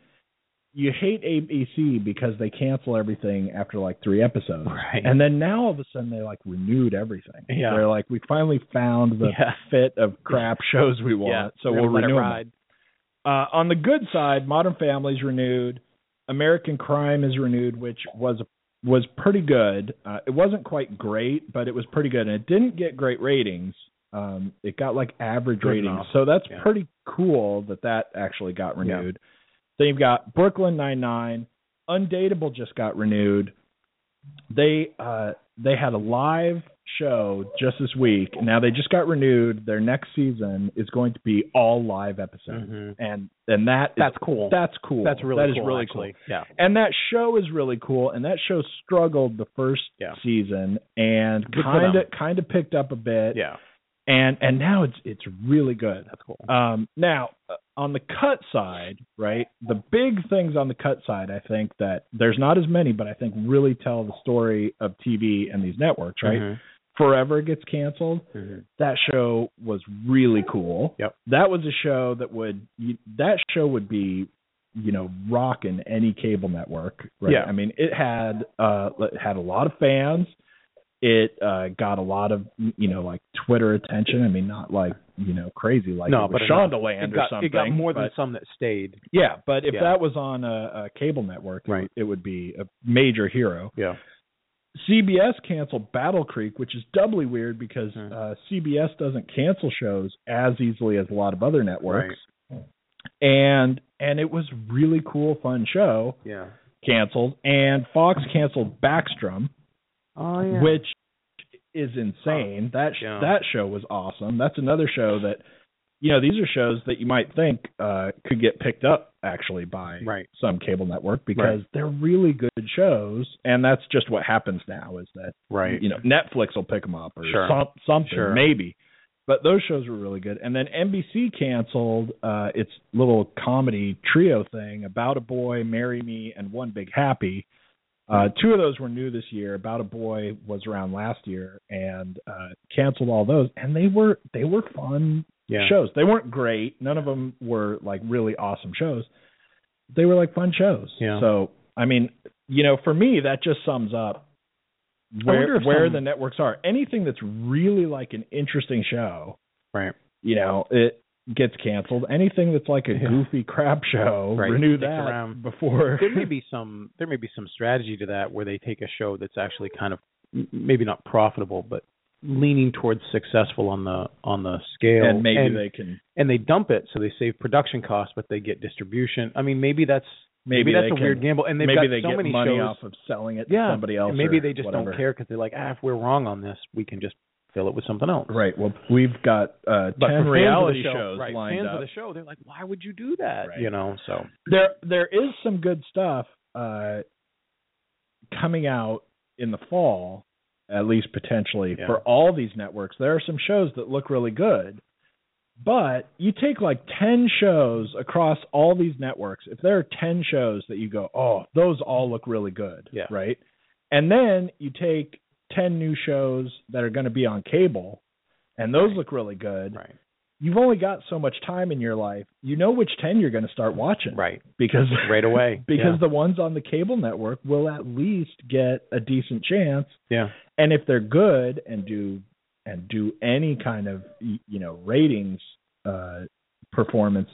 [SPEAKER 3] you hate abc because they cancel everything after like three episodes
[SPEAKER 2] Right.
[SPEAKER 3] and then now all of a sudden they like renewed everything
[SPEAKER 2] Yeah.
[SPEAKER 3] they're like we finally found the
[SPEAKER 2] Yeah.
[SPEAKER 3] fit of crap shows we want
[SPEAKER 2] yeah.
[SPEAKER 3] so
[SPEAKER 2] We're
[SPEAKER 3] we'll
[SPEAKER 2] gonna let it
[SPEAKER 3] renew them. Uh, on the good side, Modern Family's renewed. American Crime is renewed, which was was pretty good. Uh, it wasn't quite great, but it was pretty good, and it didn't get great ratings. Um, it got like average
[SPEAKER 2] Good
[SPEAKER 3] ratings,
[SPEAKER 2] enough.
[SPEAKER 3] so that's
[SPEAKER 2] Yeah.
[SPEAKER 3] pretty cool that that actually got renewed. Then you've got Brooklyn Nine Nine, Undateable just got renewed. They uh, they had a live show just this week. Now they just got renewed. Their next season is going to be all live episodes,
[SPEAKER 2] Mhm.
[SPEAKER 3] and and that is-
[SPEAKER 2] That's cool.
[SPEAKER 3] That's cool.
[SPEAKER 2] That's really
[SPEAKER 3] That is
[SPEAKER 2] cool.
[SPEAKER 3] really
[SPEAKER 2] actually. Yeah.
[SPEAKER 3] And that show is really cool. And that show struggled the first
[SPEAKER 2] Yeah.
[SPEAKER 3] season and kind of kind of picked up a bit.
[SPEAKER 2] Yeah.
[SPEAKER 3] And and now it's it's really good.
[SPEAKER 2] That's cool.
[SPEAKER 3] Um, now, uh, on the cut side, right, the big things on the cut side, I think that there's not as many, but I think really tell the story of TV and these networks, right?
[SPEAKER 2] Mhm.
[SPEAKER 3] Forever gets canceled.
[SPEAKER 2] Mhm.
[SPEAKER 3] That show was really cool.
[SPEAKER 2] Yep.
[SPEAKER 3] That was a show that would that show would be, you know, rocking any cable network. Right.
[SPEAKER 2] Yeah.
[SPEAKER 3] I mean, it had uh it had a lot of fans. It uh got a lot of you know like Twitter attention. I mean, not like you know crazy like
[SPEAKER 2] no,
[SPEAKER 3] it
[SPEAKER 2] but.
[SPEAKER 3] Shondaland
[SPEAKER 2] it
[SPEAKER 3] or something.
[SPEAKER 2] It got more than
[SPEAKER 3] but-
[SPEAKER 2] some that stayed.
[SPEAKER 3] yeah, but if
[SPEAKER 2] Yeah.
[SPEAKER 3] that was on a, a cable network,
[SPEAKER 2] Right.
[SPEAKER 3] would- it would be a major hero.
[SPEAKER 2] Yeah.
[SPEAKER 3] CBS canceled Battle Creek, which is doubly weird because
[SPEAKER 2] Hmm.
[SPEAKER 3] uh, CBS doesn't cancel shows as easily as a lot of other networks. And and it was really cool, fun show
[SPEAKER 2] Yeah.
[SPEAKER 3] canceled. And Fox canceled Backstrom,
[SPEAKER 2] Oh yeah.
[SPEAKER 3] which is insane. That sh-
[SPEAKER 2] Yeah.
[SPEAKER 3] that show was awesome. That's another show that you know these are shows that you might think uh, could get picked up actually by
[SPEAKER 2] Right.
[SPEAKER 3] some cable network because they're really good shows, and that's just what happens now is that
[SPEAKER 2] Right.
[SPEAKER 3] you know Netflix will pick them up or
[SPEAKER 2] Sure.
[SPEAKER 3] some, something
[SPEAKER 2] Sure.
[SPEAKER 3] maybe. But those shows were really good. And then NBC canceled uh, its little comedy trio thing, About a Boy, Marry Me, and One Big Happy. Uh, two of those were new this year. About a Boy was around last year, and uh, canceled all those. And they were they were fun
[SPEAKER 2] Yeah.
[SPEAKER 3] shows. They weren't great. None of them were like really awesome shows. They were like fun shows.
[SPEAKER 2] Yeah.
[SPEAKER 3] So I mean, you know, for me, that just sums up where where
[SPEAKER 2] some-
[SPEAKER 3] the networks are. Anything that's really like an interesting show,
[SPEAKER 2] Right.
[SPEAKER 3] you know, it gets canceled. Anything that's like a
[SPEAKER 2] Yeah.
[SPEAKER 3] goofy crap show,
[SPEAKER 2] Right.
[SPEAKER 3] renew that
[SPEAKER 2] around.
[SPEAKER 3] before.
[SPEAKER 2] there may be some there may be some strategy to that where they take a show that's actually kind of m- maybe not profitable but leaning towards successful on the on the scale
[SPEAKER 3] and maybe
[SPEAKER 2] and,
[SPEAKER 3] they can
[SPEAKER 2] and they dump it so they save production costs but they get distribution i mean maybe that's
[SPEAKER 3] maybe,
[SPEAKER 2] maybe, that's a
[SPEAKER 3] can,
[SPEAKER 2] weird gamble and they've
[SPEAKER 3] maybe
[SPEAKER 2] got
[SPEAKER 3] they
[SPEAKER 2] so
[SPEAKER 3] get
[SPEAKER 2] many
[SPEAKER 3] money
[SPEAKER 2] shows
[SPEAKER 3] off of selling it
[SPEAKER 2] yeah
[SPEAKER 3] to somebody else.
[SPEAKER 2] and maybe they just
[SPEAKER 3] whatever.
[SPEAKER 2] don't care because they're like ah if we're wrong on this we can just fill it with something else
[SPEAKER 3] Right. Well, we've got uh,
[SPEAKER 2] but
[SPEAKER 3] ten
[SPEAKER 2] fans of the
[SPEAKER 3] reality
[SPEAKER 2] show-
[SPEAKER 3] shows
[SPEAKER 2] right,
[SPEAKER 3] lined
[SPEAKER 2] fans
[SPEAKER 3] up.
[SPEAKER 2] of the show they're like why would you do that
[SPEAKER 3] Right.
[SPEAKER 2] you know so
[SPEAKER 3] there there is some good stuff uh coming out in the fall at least potentially
[SPEAKER 2] Yeah.
[SPEAKER 3] for all these networks there are some shows that look really good but you take like 10 shows across all these networks if there are 10 shows that you go oh those all look really good
[SPEAKER 2] Yeah.
[SPEAKER 3] right and then you take 10 new shows that are going to be on cable and those look really good
[SPEAKER 2] right
[SPEAKER 3] you've only got so much time in your life you know which 10 you're going to start watching.
[SPEAKER 2] Right.
[SPEAKER 3] Because
[SPEAKER 2] right away.
[SPEAKER 3] because
[SPEAKER 2] yeah.
[SPEAKER 3] the ones on the cable network will at least get a decent chance.
[SPEAKER 2] Yeah.
[SPEAKER 3] And if they're good and do and do any kind of you know ratings uh performance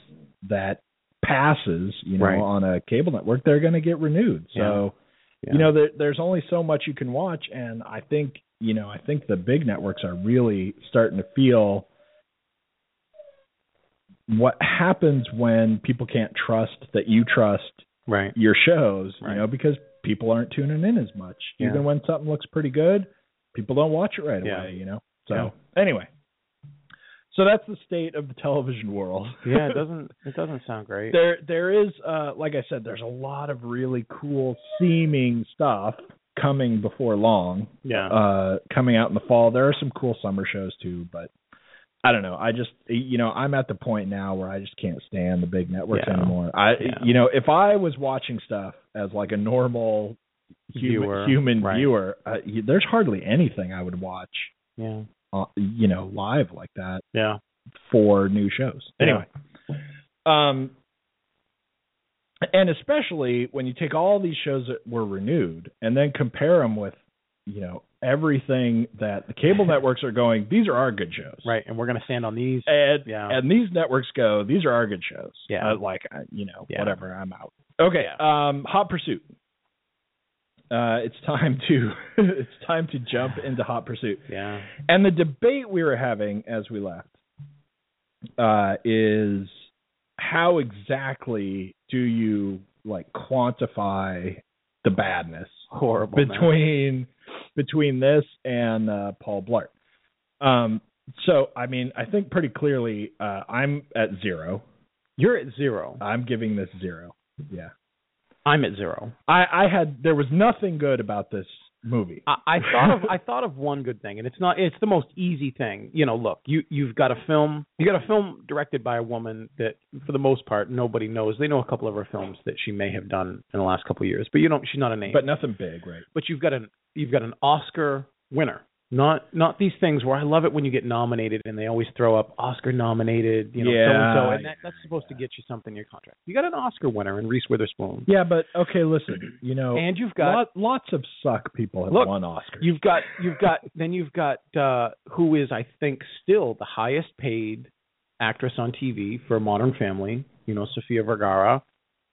[SPEAKER 3] that passes you know
[SPEAKER 2] Right.
[SPEAKER 3] on a cable network they're going to get renewed. So
[SPEAKER 2] Yeah.
[SPEAKER 3] you know there, there's only so much you can watch. And i think you know i think the big networks are really starting to feel what happens when people can't trust that you trust
[SPEAKER 2] right.
[SPEAKER 3] your shows
[SPEAKER 2] Right.
[SPEAKER 3] you know because people aren't tuning in as much
[SPEAKER 2] Yeah.
[SPEAKER 3] even when something looks pretty good people don't watch it right
[SPEAKER 2] Yeah.
[SPEAKER 3] away you know so anyway so that's the state of the television world
[SPEAKER 2] Yeah, it doesn't it doesn't sound great.
[SPEAKER 3] there there is uh like I said, there's a lot of really cool seeming stuff coming before long.
[SPEAKER 2] yeah.
[SPEAKER 3] Uh coming out in the fall. There are some cool summer shows too, but I don't know. I just you know, I'm at the point now where I just can't stand the big networks
[SPEAKER 2] Yeah.
[SPEAKER 3] anymore. I
[SPEAKER 2] Yeah.
[SPEAKER 3] you know, if I was watching stuff as like a normal human
[SPEAKER 2] Viewer,
[SPEAKER 3] human
[SPEAKER 2] right.
[SPEAKER 3] viewer, uh, there's hardly anything I would watch
[SPEAKER 2] yeah.
[SPEAKER 3] uh, you know, live like that
[SPEAKER 2] Yeah.
[SPEAKER 3] for new shows.
[SPEAKER 2] Yeah.
[SPEAKER 3] Anyway, um, and especially when you take all these shows that were renewed and then compare them with, you know, everything that the cable networks are going. These are our good shows,
[SPEAKER 2] Right. And we're gonna stand on these.
[SPEAKER 3] And
[SPEAKER 2] Yeah.
[SPEAKER 3] and these networks go. These are our good shows.
[SPEAKER 2] Yeah.
[SPEAKER 3] Uh, like you know,
[SPEAKER 2] Yeah.
[SPEAKER 3] whatever. I'm out. Okay. Um, Hot Pursuit. Uh, it's time to it's time to jump into Hot Pursuit.
[SPEAKER 2] Yeah.
[SPEAKER 3] And the debate we were having as we left uh, is how exactly do you like quantify the badness
[SPEAKER 2] Horrible.
[SPEAKER 3] between between this and uh, Paul Blart? Um, so I mean, I think pretty clearly uh, I'm at zero.
[SPEAKER 2] You're at zero.
[SPEAKER 3] I'm giving this zero. Yeah,
[SPEAKER 2] I'm at zero.
[SPEAKER 3] I, I had there was nothing good about this movie.
[SPEAKER 2] I, I thought of I thought of one good thing, and it's not. It's the most easy thing. You know, look, you you've got a film. You got a film directed by a woman that, for the most part, nobody knows. They know a couple of her films that she may have done in the last couple of years, but you don't. She's not a name.
[SPEAKER 3] but nothing big, right?
[SPEAKER 2] but you've got an you've got an Oscar winner. Not not these things where I love it when you get nominated and they always throw up Oscar nominated, you know, so and so, and that, that's supposed to get you something in your contract. You got an Oscar winner in Reese Witherspoon,
[SPEAKER 3] Yeah, but okay, listen, you know,
[SPEAKER 2] and you've got
[SPEAKER 3] lot, lots of suck people have
[SPEAKER 2] Look,
[SPEAKER 3] won Oscars.
[SPEAKER 2] You've got you've got then you've got uh who is I think still the highest paid actress on TV for Modern Family, you know, Sofia Vergara.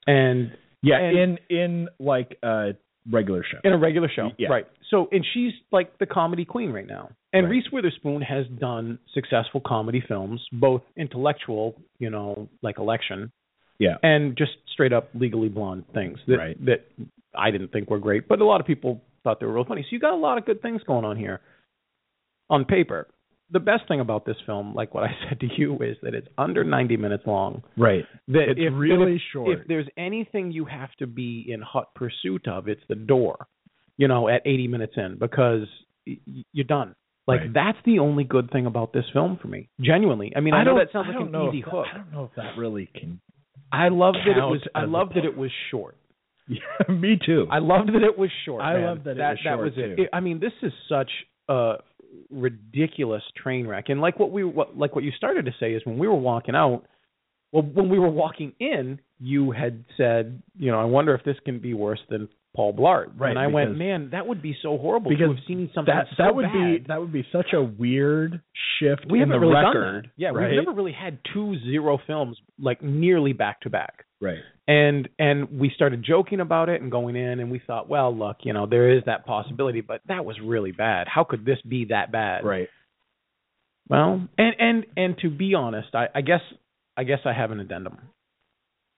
[SPEAKER 2] And
[SPEAKER 3] yeah,
[SPEAKER 2] and-
[SPEAKER 3] in in like a regular show.
[SPEAKER 2] in a regular show.
[SPEAKER 3] Yeah.
[SPEAKER 2] Right. So and she's like the comedy queen right now. And
[SPEAKER 3] Right.
[SPEAKER 2] Reese Witherspoon has done successful comedy films, both intellectual, you know, like election,
[SPEAKER 3] yeah,
[SPEAKER 2] and just straight up legally blonde things that
[SPEAKER 3] Right.
[SPEAKER 2] that I didn't think were great, but a lot of people thought they were real funny. So you got a lot of good things going on here on paper. The best thing about this film, like what I said to you, is that it's under 90 minutes long.
[SPEAKER 3] right.
[SPEAKER 2] That
[SPEAKER 3] It's
[SPEAKER 2] if,
[SPEAKER 3] really
[SPEAKER 2] if,
[SPEAKER 3] short.
[SPEAKER 2] If there's anything you have to be in hot pursuit of, it's the door. You know, at 80 minutes in, because you're done. Like
[SPEAKER 3] Right.
[SPEAKER 2] that's the only good thing about this film for me. Genuinely, I mean, I, know that sounds like an easy
[SPEAKER 3] that-
[SPEAKER 2] hook.
[SPEAKER 3] I don't know if that really can.
[SPEAKER 2] I love that it was. I love that it was short.
[SPEAKER 3] Yeah, me too.
[SPEAKER 2] I loved that it was short.
[SPEAKER 3] I
[SPEAKER 2] man.
[SPEAKER 3] love that it was
[SPEAKER 2] that
[SPEAKER 3] short,
[SPEAKER 2] was it.
[SPEAKER 3] too.
[SPEAKER 2] it. I mean, this is such a ridiculous train wreck. And like what we what, like what you started to say is when we were walking out. Well, when we were walking in, you had said, you know, I wonder if this can be worse than Paul Blart.
[SPEAKER 3] Right,
[SPEAKER 2] And I went, man, that would be so horrible
[SPEAKER 3] because
[SPEAKER 2] to have seen something
[SPEAKER 3] that
[SPEAKER 2] so
[SPEAKER 3] that would
[SPEAKER 2] bad.
[SPEAKER 3] be that would be such a weird shift
[SPEAKER 2] we
[SPEAKER 3] in
[SPEAKER 2] haven't
[SPEAKER 3] the
[SPEAKER 2] really
[SPEAKER 3] record.
[SPEAKER 2] done that. Yeah,
[SPEAKER 3] right?
[SPEAKER 2] we've never really had two zero films like nearly back to back.
[SPEAKER 3] right.
[SPEAKER 2] and and we started joking about it and going in and we thought well look you know there is that possibility but that was really bad how could this be that bad
[SPEAKER 3] Right.
[SPEAKER 2] well and and and to be honest i i guess i guess i have an addendum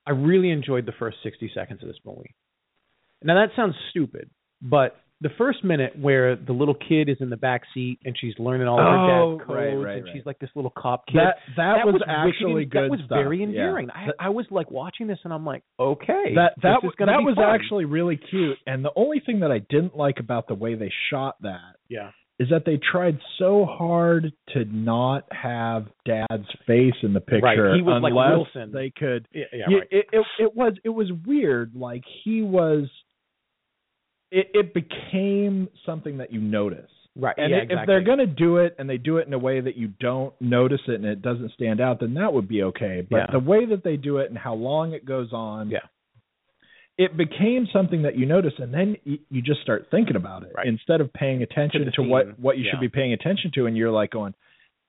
[SPEAKER 2] i really enjoyed the first 60 seconds of this movie now that sounds stupid but the first minute where the little kid is in the back seat and she's learning all of her
[SPEAKER 3] Oh,
[SPEAKER 2] dad's codes
[SPEAKER 3] right,
[SPEAKER 2] and
[SPEAKER 3] right.
[SPEAKER 2] she's like this little cop kid
[SPEAKER 3] That, that was
[SPEAKER 2] wicked
[SPEAKER 3] actually
[SPEAKER 2] and-
[SPEAKER 3] good
[SPEAKER 2] That was
[SPEAKER 3] stuff.
[SPEAKER 2] very
[SPEAKER 3] Yeah.
[SPEAKER 2] endearing. I, I was like watching this, and I'm like, okay,
[SPEAKER 3] that that was that was
[SPEAKER 2] fun.
[SPEAKER 3] actually really cute. And the only thing that I didn't like about the way they shot that
[SPEAKER 2] yeah,
[SPEAKER 3] is that they tried so hard to not have Dad's face in the picture.
[SPEAKER 2] Right, he was like
[SPEAKER 3] unless
[SPEAKER 2] Wilson.
[SPEAKER 3] They could.
[SPEAKER 2] yeah, yeah
[SPEAKER 3] Yeah,
[SPEAKER 2] right.
[SPEAKER 3] it, it it was it was weird. Like he was. It it became something that you notice.
[SPEAKER 2] right.
[SPEAKER 3] And
[SPEAKER 2] yeah,
[SPEAKER 3] if
[SPEAKER 2] exactly.
[SPEAKER 3] they're going to do it and they do it in a way that you don't notice it and it doesn't stand out, then that would be okay. But
[SPEAKER 2] Yeah.
[SPEAKER 3] the way that they do it and how long it goes on,
[SPEAKER 2] Yeah.
[SPEAKER 3] it became something that you notice, and then you, you just start thinking about it
[SPEAKER 2] Right.
[SPEAKER 3] instead of paying attention
[SPEAKER 2] the
[SPEAKER 3] to, what what you
[SPEAKER 2] Yeah.
[SPEAKER 3] should be paying attention to, and you're like going,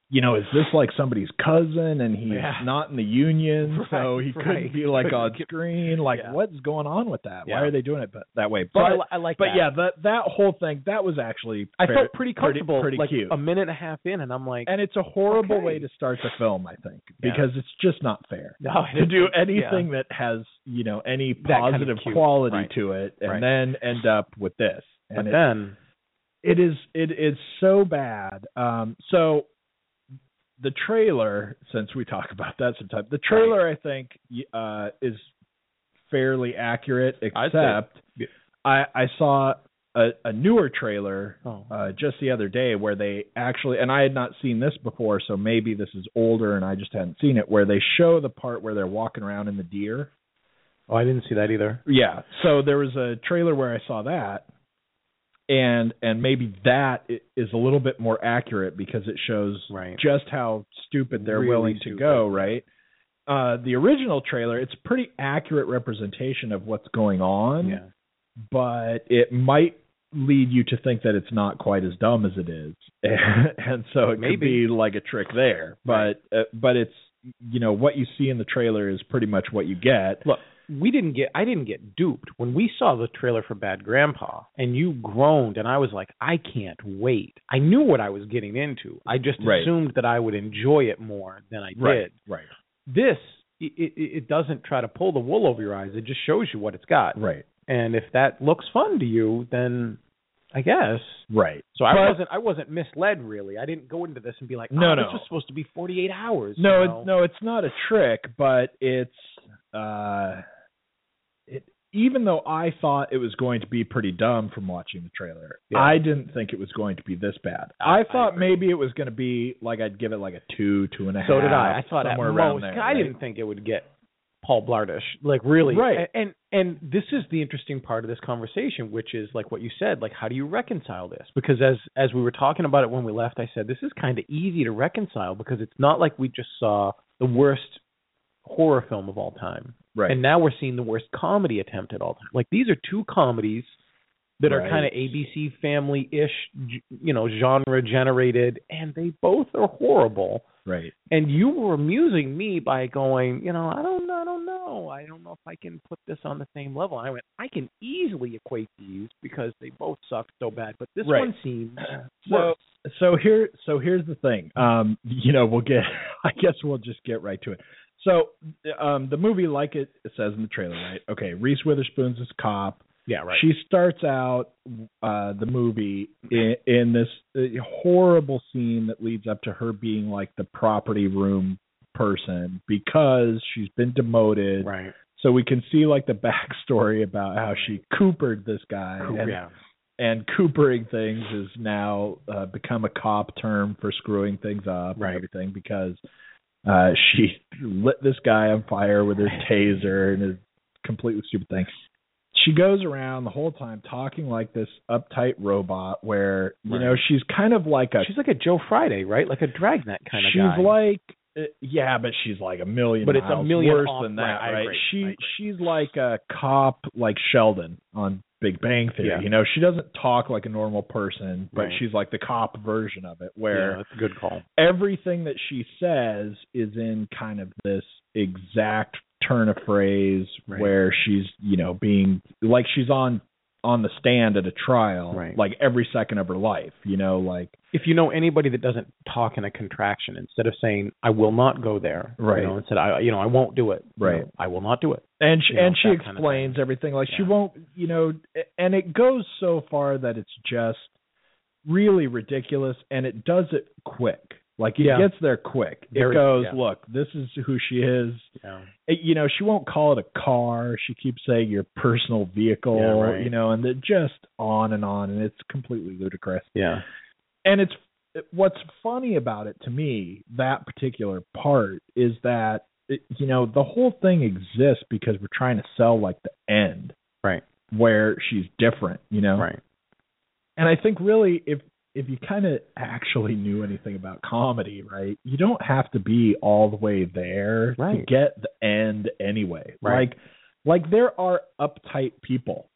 [SPEAKER 3] you know, is this like somebody's cousin and he's
[SPEAKER 2] Yeah.
[SPEAKER 3] not in the union, so
[SPEAKER 2] Right,
[SPEAKER 3] he couldn't be like on screen? Like,
[SPEAKER 2] Yeah.
[SPEAKER 3] what's going on with that? Why are they doing it but that way?
[SPEAKER 2] So I
[SPEAKER 3] But
[SPEAKER 2] li- I, like
[SPEAKER 3] but
[SPEAKER 2] that.
[SPEAKER 3] yeah, that that whole thing that was actually
[SPEAKER 2] I
[SPEAKER 3] fair-
[SPEAKER 2] felt pretty comfortable.
[SPEAKER 3] pretty,
[SPEAKER 2] like
[SPEAKER 3] cute.
[SPEAKER 2] a minute and a half in, and I'm like,
[SPEAKER 3] and it's a horrible
[SPEAKER 2] Okay.
[SPEAKER 3] way to start the film, I think,
[SPEAKER 2] Yeah.
[SPEAKER 3] because it's just not fair
[SPEAKER 2] no,
[SPEAKER 3] to do
[SPEAKER 2] yeah.
[SPEAKER 3] anything that has you know any
[SPEAKER 2] That kind of
[SPEAKER 3] positive
[SPEAKER 2] cute.
[SPEAKER 3] quality
[SPEAKER 2] Right.
[SPEAKER 3] to it, and
[SPEAKER 2] Right.
[SPEAKER 3] then end up with this.
[SPEAKER 2] But
[SPEAKER 3] And it,
[SPEAKER 2] then,
[SPEAKER 3] it is it is so bad. Um, so the trailer, since we talk about that sometimes, the trailer I think y- uh, is fairly accurate, except. I I saw a, a newer trailer
[SPEAKER 2] oh,
[SPEAKER 3] uh, just the other day where they actually, and I had not seen this before, so maybe this is older and I just hadn't seen it, where they show the part where they're walking around in the deer.
[SPEAKER 2] oh, I didn't see that either.
[SPEAKER 3] Yeah. So there was a trailer where I saw that, and and maybe that is a little bit more accurate because it shows
[SPEAKER 2] Right.
[SPEAKER 3] just how stupid they're
[SPEAKER 2] Really
[SPEAKER 3] willing to go. Right. Uh, the original trailer, it's a pretty accurate representation of what's going on,
[SPEAKER 2] Yeah.
[SPEAKER 3] but it might lead you to think that it's not quite as dumb as it is, and so it could be like a trick there. But uh, but it's you know what you see in the trailer is pretty much what you get.
[SPEAKER 2] Look, we didn't get I didn't get duped when we saw the trailer for Bad Grandpa and you groaned and I was like, I can't wait. I knew what I was getting into. I just
[SPEAKER 3] Right.
[SPEAKER 2] assumed that I would enjoy it more than I did.
[SPEAKER 3] Right.
[SPEAKER 2] This it, it, it doesn't try to pull the wool over your eyes. It just shows you what it's got.
[SPEAKER 3] Right.
[SPEAKER 2] And if that looks fun to you, then I guess.
[SPEAKER 3] Right.
[SPEAKER 2] So I
[SPEAKER 3] But-
[SPEAKER 2] wasn't I wasn't misled really. I didn't go into this and be like,
[SPEAKER 3] No,
[SPEAKER 2] oh,
[SPEAKER 3] no.
[SPEAKER 2] this was supposed to be 48 hours.
[SPEAKER 3] No, it, no, it's not a trick, but it's uh it even though I thought it was going to be pretty dumb from watching the trailer,
[SPEAKER 2] Yeah.
[SPEAKER 3] I didn't think it was going to be this bad.
[SPEAKER 2] I-
[SPEAKER 3] I,
[SPEAKER 2] I
[SPEAKER 3] thought
[SPEAKER 2] agree.
[SPEAKER 3] maybe it was going to be like I'd give it like a two, two and a half.
[SPEAKER 2] So did I. I thought
[SPEAKER 3] somewhere around
[SPEAKER 2] most.
[SPEAKER 3] there.
[SPEAKER 2] I
[SPEAKER 3] right?
[SPEAKER 2] didn't think it would get Paul Blartish. Like really.
[SPEAKER 3] Right.
[SPEAKER 2] And, and and this is the interesting part of this conversation, which is like what you said. Like, how do you reconcile this? Because as as we were talking about it when we left, I said this is kind of easy to reconcile because it's not like we just saw the worst horror film of all time,
[SPEAKER 3] Right.
[SPEAKER 2] and now we're seeing the worst comedy attempt at all time. Like these are two comedies that are kind of ABC family ish, you know, genre generated, and they both are horrible
[SPEAKER 3] right.
[SPEAKER 2] and you were amusing me by going, you know, I don't know, I don't know, I don't know if I can put this on the same level. I went, I can easily equate these because they both suck so bad, but this
[SPEAKER 3] Right.
[SPEAKER 2] one seems
[SPEAKER 3] So
[SPEAKER 2] worse.
[SPEAKER 3] so here so here's the thing. Um you know, we'll get I guess we'll just get right to it. So um the movie like it says in the trailer, right? Okay, Reese Witherspoon's this cop.
[SPEAKER 2] Yeah, right.
[SPEAKER 3] She starts out uh the movie in, in this uh, horrible scene that leads up to her being like the property room person because she's been demoted.
[SPEAKER 2] right.
[SPEAKER 3] So we can see like the backstory about how she coopered this guy. and,
[SPEAKER 2] yeah.
[SPEAKER 3] and coopering things has now uh, become a cop term for screwing things up
[SPEAKER 2] Right.
[SPEAKER 3] and everything because uh, she lit this guy on fire with her taser and a completely stupid thing. She goes around the whole time talking like this uptight robot where you
[SPEAKER 2] Right.
[SPEAKER 3] know she's kind of like a
[SPEAKER 2] She's like a Joe Friday, right? Like a dragnet kind of
[SPEAKER 3] she's
[SPEAKER 2] guy.
[SPEAKER 3] She's like uh, yeah, but she's like a million
[SPEAKER 2] But it's a million
[SPEAKER 3] worse than that,
[SPEAKER 2] right,
[SPEAKER 3] right? She
[SPEAKER 2] agree.
[SPEAKER 3] she's like a cop like Sheldon on Big Bang Theory.
[SPEAKER 2] Yeah.
[SPEAKER 3] You know, she doesn't talk like a normal person, but
[SPEAKER 2] Right.
[SPEAKER 3] she's like the cop version of it
[SPEAKER 2] yeah,
[SPEAKER 3] where
[SPEAKER 2] that's a good call.
[SPEAKER 3] everything that she says is in kind of this exact turn of phrase
[SPEAKER 2] Right.
[SPEAKER 3] where she's, you know, being like she's on on the stand at a trial
[SPEAKER 2] Right.
[SPEAKER 3] like every second of her life, you know, like
[SPEAKER 2] If you know anybody that doesn't talk in a contraction, instead of saying "I will not go there,"
[SPEAKER 3] Right.
[SPEAKER 2] You know, instead I, you know, I won't do it. you
[SPEAKER 3] Right.
[SPEAKER 2] know, I will not do it.
[SPEAKER 3] and she,
[SPEAKER 2] You know,
[SPEAKER 3] and she
[SPEAKER 2] that kind of
[SPEAKER 3] explains everything like she won't you know and it goes so far that it's just really ridiculous and it does it quick like it
[SPEAKER 2] Yeah.
[SPEAKER 3] gets there quick it goes
[SPEAKER 2] yeah.
[SPEAKER 3] look this is who she is
[SPEAKER 2] Yeah.
[SPEAKER 3] It- you know she won't call it a car she keeps saying your personal vehicle
[SPEAKER 2] right.
[SPEAKER 3] you know and it just on and on and it's completely ludicrous
[SPEAKER 2] Yeah.
[SPEAKER 3] and it's what's funny about it to me that particular part is that it, you know the whole thing exists because we're trying to sell like the end
[SPEAKER 2] Right.
[SPEAKER 3] where she's different you know
[SPEAKER 2] Right.
[SPEAKER 3] and i think really if if you kind of actually knew anything about comedy right you don't have to be all the way there to get the end anyway
[SPEAKER 2] Right.
[SPEAKER 3] like like there are uptight people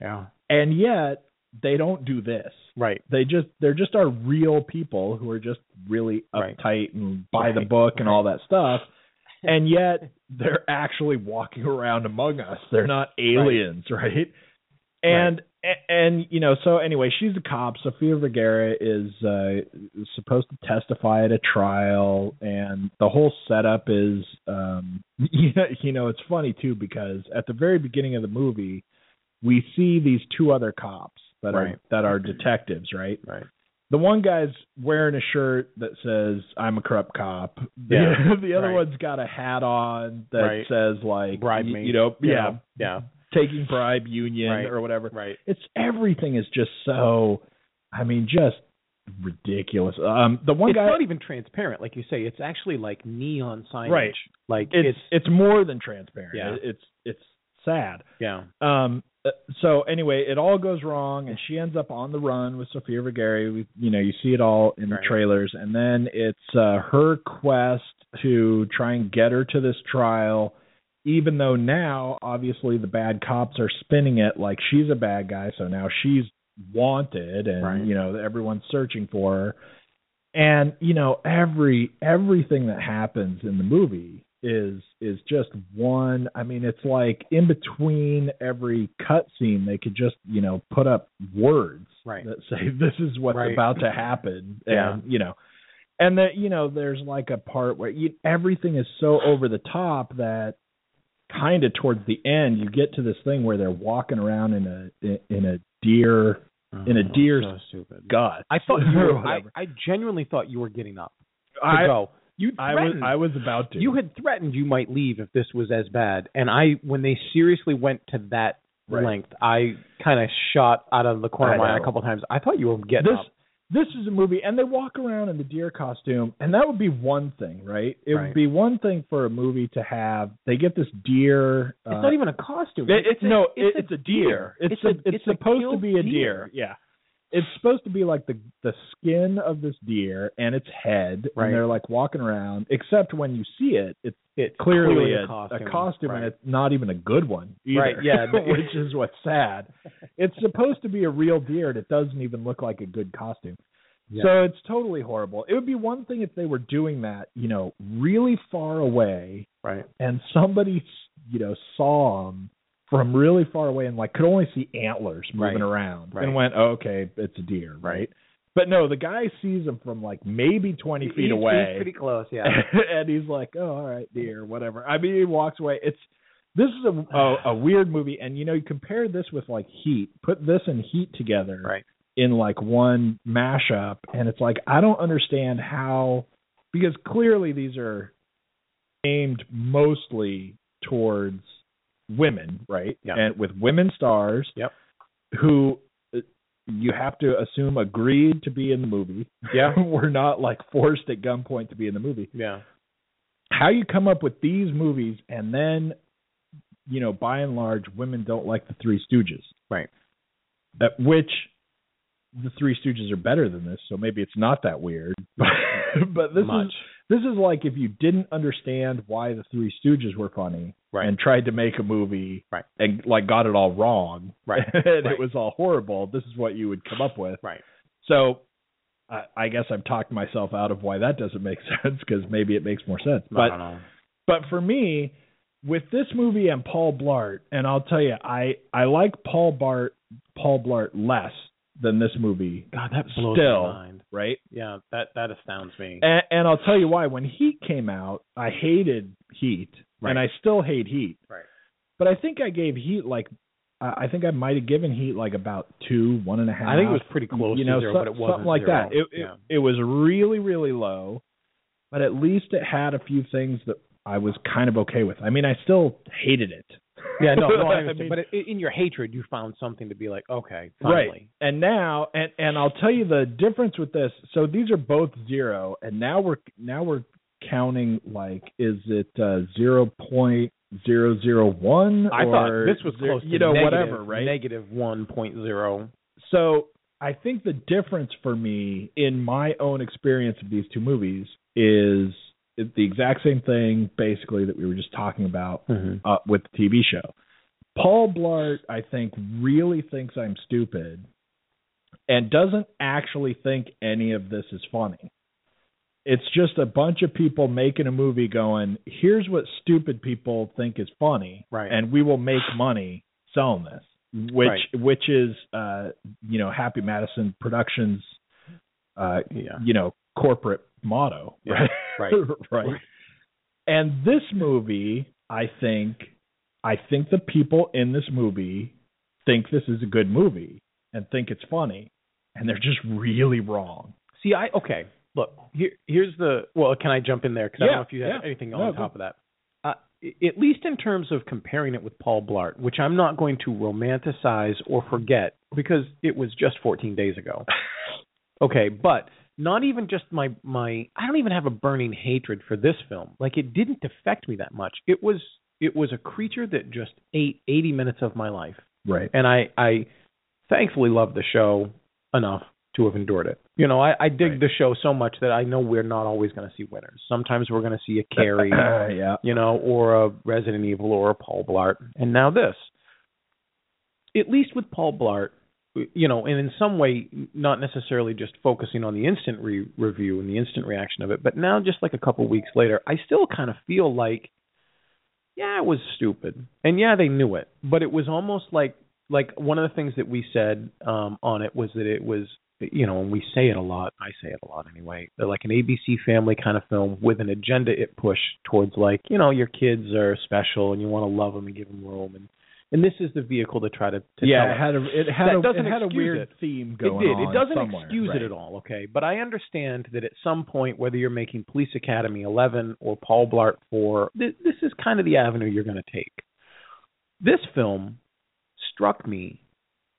[SPEAKER 2] Yeah.
[SPEAKER 3] and yet they don't do this.
[SPEAKER 2] Right.
[SPEAKER 3] They just they're just our real people who are just really
[SPEAKER 2] Right.
[SPEAKER 3] uptight and by the book and all that stuff. And yet they're actually walking around among us. They're not aliens, right? And and you know, so anyway, she's a cop. Sofia Vergara is uh supposed to testify at a trial and the whole setup is um you know, you know, it's funny too because at the very beginning of the movie we see these two other cops that
[SPEAKER 2] Right.
[SPEAKER 3] are that are detectives, right?
[SPEAKER 2] Right.
[SPEAKER 3] The one guy's wearing a shirt that says "I'm a corrupt cop." The,
[SPEAKER 2] Yeah,
[SPEAKER 3] the other
[SPEAKER 2] right.
[SPEAKER 3] one's got a hat on that
[SPEAKER 2] Right.
[SPEAKER 3] says like
[SPEAKER 2] Bribe me.
[SPEAKER 3] You know,
[SPEAKER 2] you
[SPEAKER 3] yeah.
[SPEAKER 2] Yeah.
[SPEAKER 3] Taking bribe union
[SPEAKER 2] Right.
[SPEAKER 3] or whatever.
[SPEAKER 2] Right.
[SPEAKER 3] It's everything is just so. I mean, just ridiculous. Um, the one
[SPEAKER 2] it's
[SPEAKER 3] guy, It's
[SPEAKER 2] not even transparent, like you say. It's actually like neon signage.
[SPEAKER 3] Right.
[SPEAKER 2] Like
[SPEAKER 3] it's, it's more than transparent.
[SPEAKER 2] Yeah.
[SPEAKER 3] It's it's sad.
[SPEAKER 2] yeah.
[SPEAKER 3] Um. uh, So anyway, it all goes wrong, and she ends up on the run with Sofia Vergara. We, you know, you see it all in
[SPEAKER 2] Right.
[SPEAKER 3] the trailers, and then it's uh, her quest to try and get her to this trial. Even though now, obviously, the bad cops are spinning it like she's a bad guy, so now she's wanted, and
[SPEAKER 2] Right.
[SPEAKER 3] you know everyone's searching for her. And you know every everything that happens in the movie is is just one i mean it's like in between every cut scene they could just you know put up words
[SPEAKER 2] Right.
[SPEAKER 3] that say this is what's
[SPEAKER 2] Right.
[SPEAKER 3] about to happen
[SPEAKER 2] Yeah.
[SPEAKER 3] and you know and that you know there's like a part where you, everything is so over the top that kind of towards the end you get to this thing where they're walking around in a in a deer in a
[SPEAKER 2] Oh,
[SPEAKER 3] deer's
[SPEAKER 2] so stupid.
[SPEAKER 3] gut
[SPEAKER 2] I thought you were. I. I genuinely thought you were getting up to
[SPEAKER 3] I,
[SPEAKER 2] go. You
[SPEAKER 3] I was
[SPEAKER 2] threatened.
[SPEAKER 3] I was about to
[SPEAKER 2] You had threatened you might leave if this was as bad, and I, when they seriously went to that
[SPEAKER 3] Right.
[SPEAKER 2] length, I kind of shot out of the corner
[SPEAKER 3] I
[SPEAKER 2] of my eye a couple times. I thought you were getting
[SPEAKER 3] this
[SPEAKER 2] up.
[SPEAKER 3] This is a movie and they walk around in the deer costume and that would be one thing right it
[SPEAKER 2] Right.
[SPEAKER 3] would be one thing for a movie to have they get this deer uh,
[SPEAKER 2] It's not even a costume.
[SPEAKER 3] it-
[SPEAKER 2] it's a,
[SPEAKER 3] no
[SPEAKER 2] it's,
[SPEAKER 3] it- it's a deer it's,
[SPEAKER 2] a,
[SPEAKER 3] a, it's, supposed to be a deer. yeah it's supposed to be like the the skin of this deer and its head
[SPEAKER 2] Right.
[SPEAKER 3] and they're like walking around except when you see it it's
[SPEAKER 2] It's
[SPEAKER 3] clearly, a,
[SPEAKER 2] costume,
[SPEAKER 3] a costume
[SPEAKER 2] right.
[SPEAKER 3] and it's not even a good one either
[SPEAKER 2] Right, yeah.
[SPEAKER 3] which is what's sad it's supposed to be a real deer and it doesn't even look like a good costume
[SPEAKER 2] Yeah.
[SPEAKER 3] so it's totally horrible it would be one thing if they were doing that you know really far away
[SPEAKER 2] right.
[SPEAKER 3] and somebody you know saw them from really far away and like could only see antlers moving
[SPEAKER 2] Right,
[SPEAKER 3] around
[SPEAKER 2] right.
[SPEAKER 3] and went oh, okay it's a deer right but no the guy sees him from like maybe 20 feet
[SPEAKER 2] He's-
[SPEAKER 3] away
[SPEAKER 2] He's pretty close. Yeah.
[SPEAKER 3] and he's like, "Oh, all right, deer, whatever." I mean, he walks away. It's this is a, a a weird movie, and you know, you compare this with like Heat. Put this and Heat together
[SPEAKER 2] right.
[SPEAKER 3] in like one mashup, and it's like I don't understand how because clearly these are aimed mostly towards women, right?
[SPEAKER 2] Yeah.
[SPEAKER 3] And with women stars,
[SPEAKER 2] Yep.
[SPEAKER 3] who uh, you have to assume agreed to be in the movie.
[SPEAKER 2] Yeah.
[SPEAKER 3] We're not like forced at gunpoint to be in the movie
[SPEAKER 2] Yeah.
[SPEAKER 3] how you come up with these movies and then you know by and large women don't like the three stooges
[SPEAKER 2] Right.
[SPEAKER 3] at which the three stooges are better than this so maybe it's not that weird but, but this
[SPEAKER 2] Much.
[SPEAKER 3] is this is like if you didn't understand why the three stooges were funny
[SPEAKER 2] Right.
[SPEAKER 3] and tried to make a movie
[SPEAKER 2] Right.
[SPEAKER 3] and like got it all wrong
[SPEAKER 2] Right.
[SPEAKER 3] and
[SPEAKER 2] Right.
[SPEAKER 3] it was all horrible this is what you would come up with
[SPEAKER 2] Right.
[SPEAKER 3] so I, I guess I've talked myself out of why that doesn't make sense because maybe it makes more sense. But but for me, with this movie and Paul Blart, and I'll tell you, I I like Paul Blart Paul Blart less than this movie.
[SPEAKER 2] God, that blows
[SPEAKER 3] Still,
[SPEAKER 2] my mind.
[SPEAKER 3] right?
[SPEAKER 2] Yeah, that that astounds me.
[SPEAKER 3] And, and I'll tell you why. When Heat came out, I hated Heat, and I still hate Heat.
[SPEAKER 2] Right.
[SPEAKER 3] But I think I gave Heat like I I think I might have given Heat like about two, one and a half.
[SPEAKER 2] I think it was pretty close
[SPEAKER 3] you know,
[SPEAKER 2] to zero,
[SPEAKER 3] so-
[SPEAKER 2] but it wasn't
[SPEAKER 3] something like
[SPEAKER 2] zero.
[SPEAKER 3] that. It,
[SPEAKER 2] yeah.
[SPEAKER 3] it it was really really low, but at least it had a few things that I was kind of okay with. I mean, I still hated it.
[SPEAKER 2] Yeah, no, no, I
[SPEAKER 3] I mean-
[SPEAKER 2] but it, in your hatred, you found something to be like, okay, finally. Right.
[SPEAKER 3] And now, and and I'll tell you the difference with this. So these are both zero, and now we're now we're counting like, is it uh, zero point zero zero one?
[SPEAKER 2] I thought this was close to
[SPEAKER 3] you know
[SPEAKER 2] negative-
[SPEAKER 3] whatever, right?
[SPEAKER 2] Negative one point zero.
[SPEAKER 3] So I think the difference for me in my own experience of these two movies is the exact same thing basically that we were just talking about
[SPEAKER 2] Mm-hmm.
[SPEAKER 3] uh, with the TV show. Paul Blart, I think, really thinks I'm stupid and doesn't actually think any of this is funny. It's just a bunch of people making a movie going, here's what stupid people think is funny,
[SPEAKER 2] Right.
[SPEAKER 3] and we will make money selling this. Which
[SPEAKER 2] Right.
[SPEAKER 3] which is uh you know Happy Madison Productions uh
[SPEAKER 2] Yeah.
[SPEAKER 3] you know corporate motto,
[SPEAKER 2] Yeah,
[SPEAKER 3] right?
[SPEAKER 2] right.
[SPEAKER 3] right. And this movie, I think I think the people in this movie think this is a good movie and think it's funny and they're just really wrong.
[SPEAKER 2] See, I okay. Look, here, here's the. Well, can I jump in there? Because I don't know if you have
[SPEAKER 3] yeah.
[SPEAKER 2] anything on
[SPEAKER 3] go.
[SPEAKER 2] top of that. Uh, at least in terms of comparing it with Paul Blart, which I'm not going to romanticize or forget because it was just 14 days ago. Okay, but not even just my my. I don't even have a burning hatred for this film. Like it didn't affect me that much. It was it was a creature that just ate 80 minutes of my life
[SPEAKER 3] Right.
[SPEAKER 2] and I I thankfully love the show enough to have endured it. You know, I, I dig
[SPEAKER 3] Right.
[SPEAKER 2] the show so much that I know we're not always going to see winners. Sometimes we're going to see a Carrie,
[SPEAKER 3] yeah.
[SPEAKER 2] you know, or a Resident Evil or a Paul Blart, and now this. At least with Paul Blart, you know, and in some way, not necessarily just focusing on the instant re- review and the instant reaction of it, but now just like a couple weeks later, I still kind of feel like, yeah, it was stupid, and yeah, they knew it, but it was almost like like one of the things that we said um on it was that it was you know, and we say it a lot, I say it a lot anyway, like an ABC family kind of film with an agenda it pushed towards like, you know, your kids are special and you want to love them and give them room and and this is the vehicle to try to, to
[SPEAKER 3] yeah,
[SPEAKER 2] tell
[SPEAKER 3] it had a it had a
[SPEAKER 2] doesn't
[SPEAKER 3] it had a weird
[SPEAKER 2] it.
[SPEAKER 3] theme
[SPEAKER 2] it did. It doesn't
[SPEAKER 3] somewhere.
[SPEAKER 2] excuse
[SPEAKER 3] right.
[SPEAKER 2] it at all, okay? But I understand that at some point, whether you're making Police Academy 11 or Paul Blart 4, th- this is kind of the avenue you're going to take. This film struck me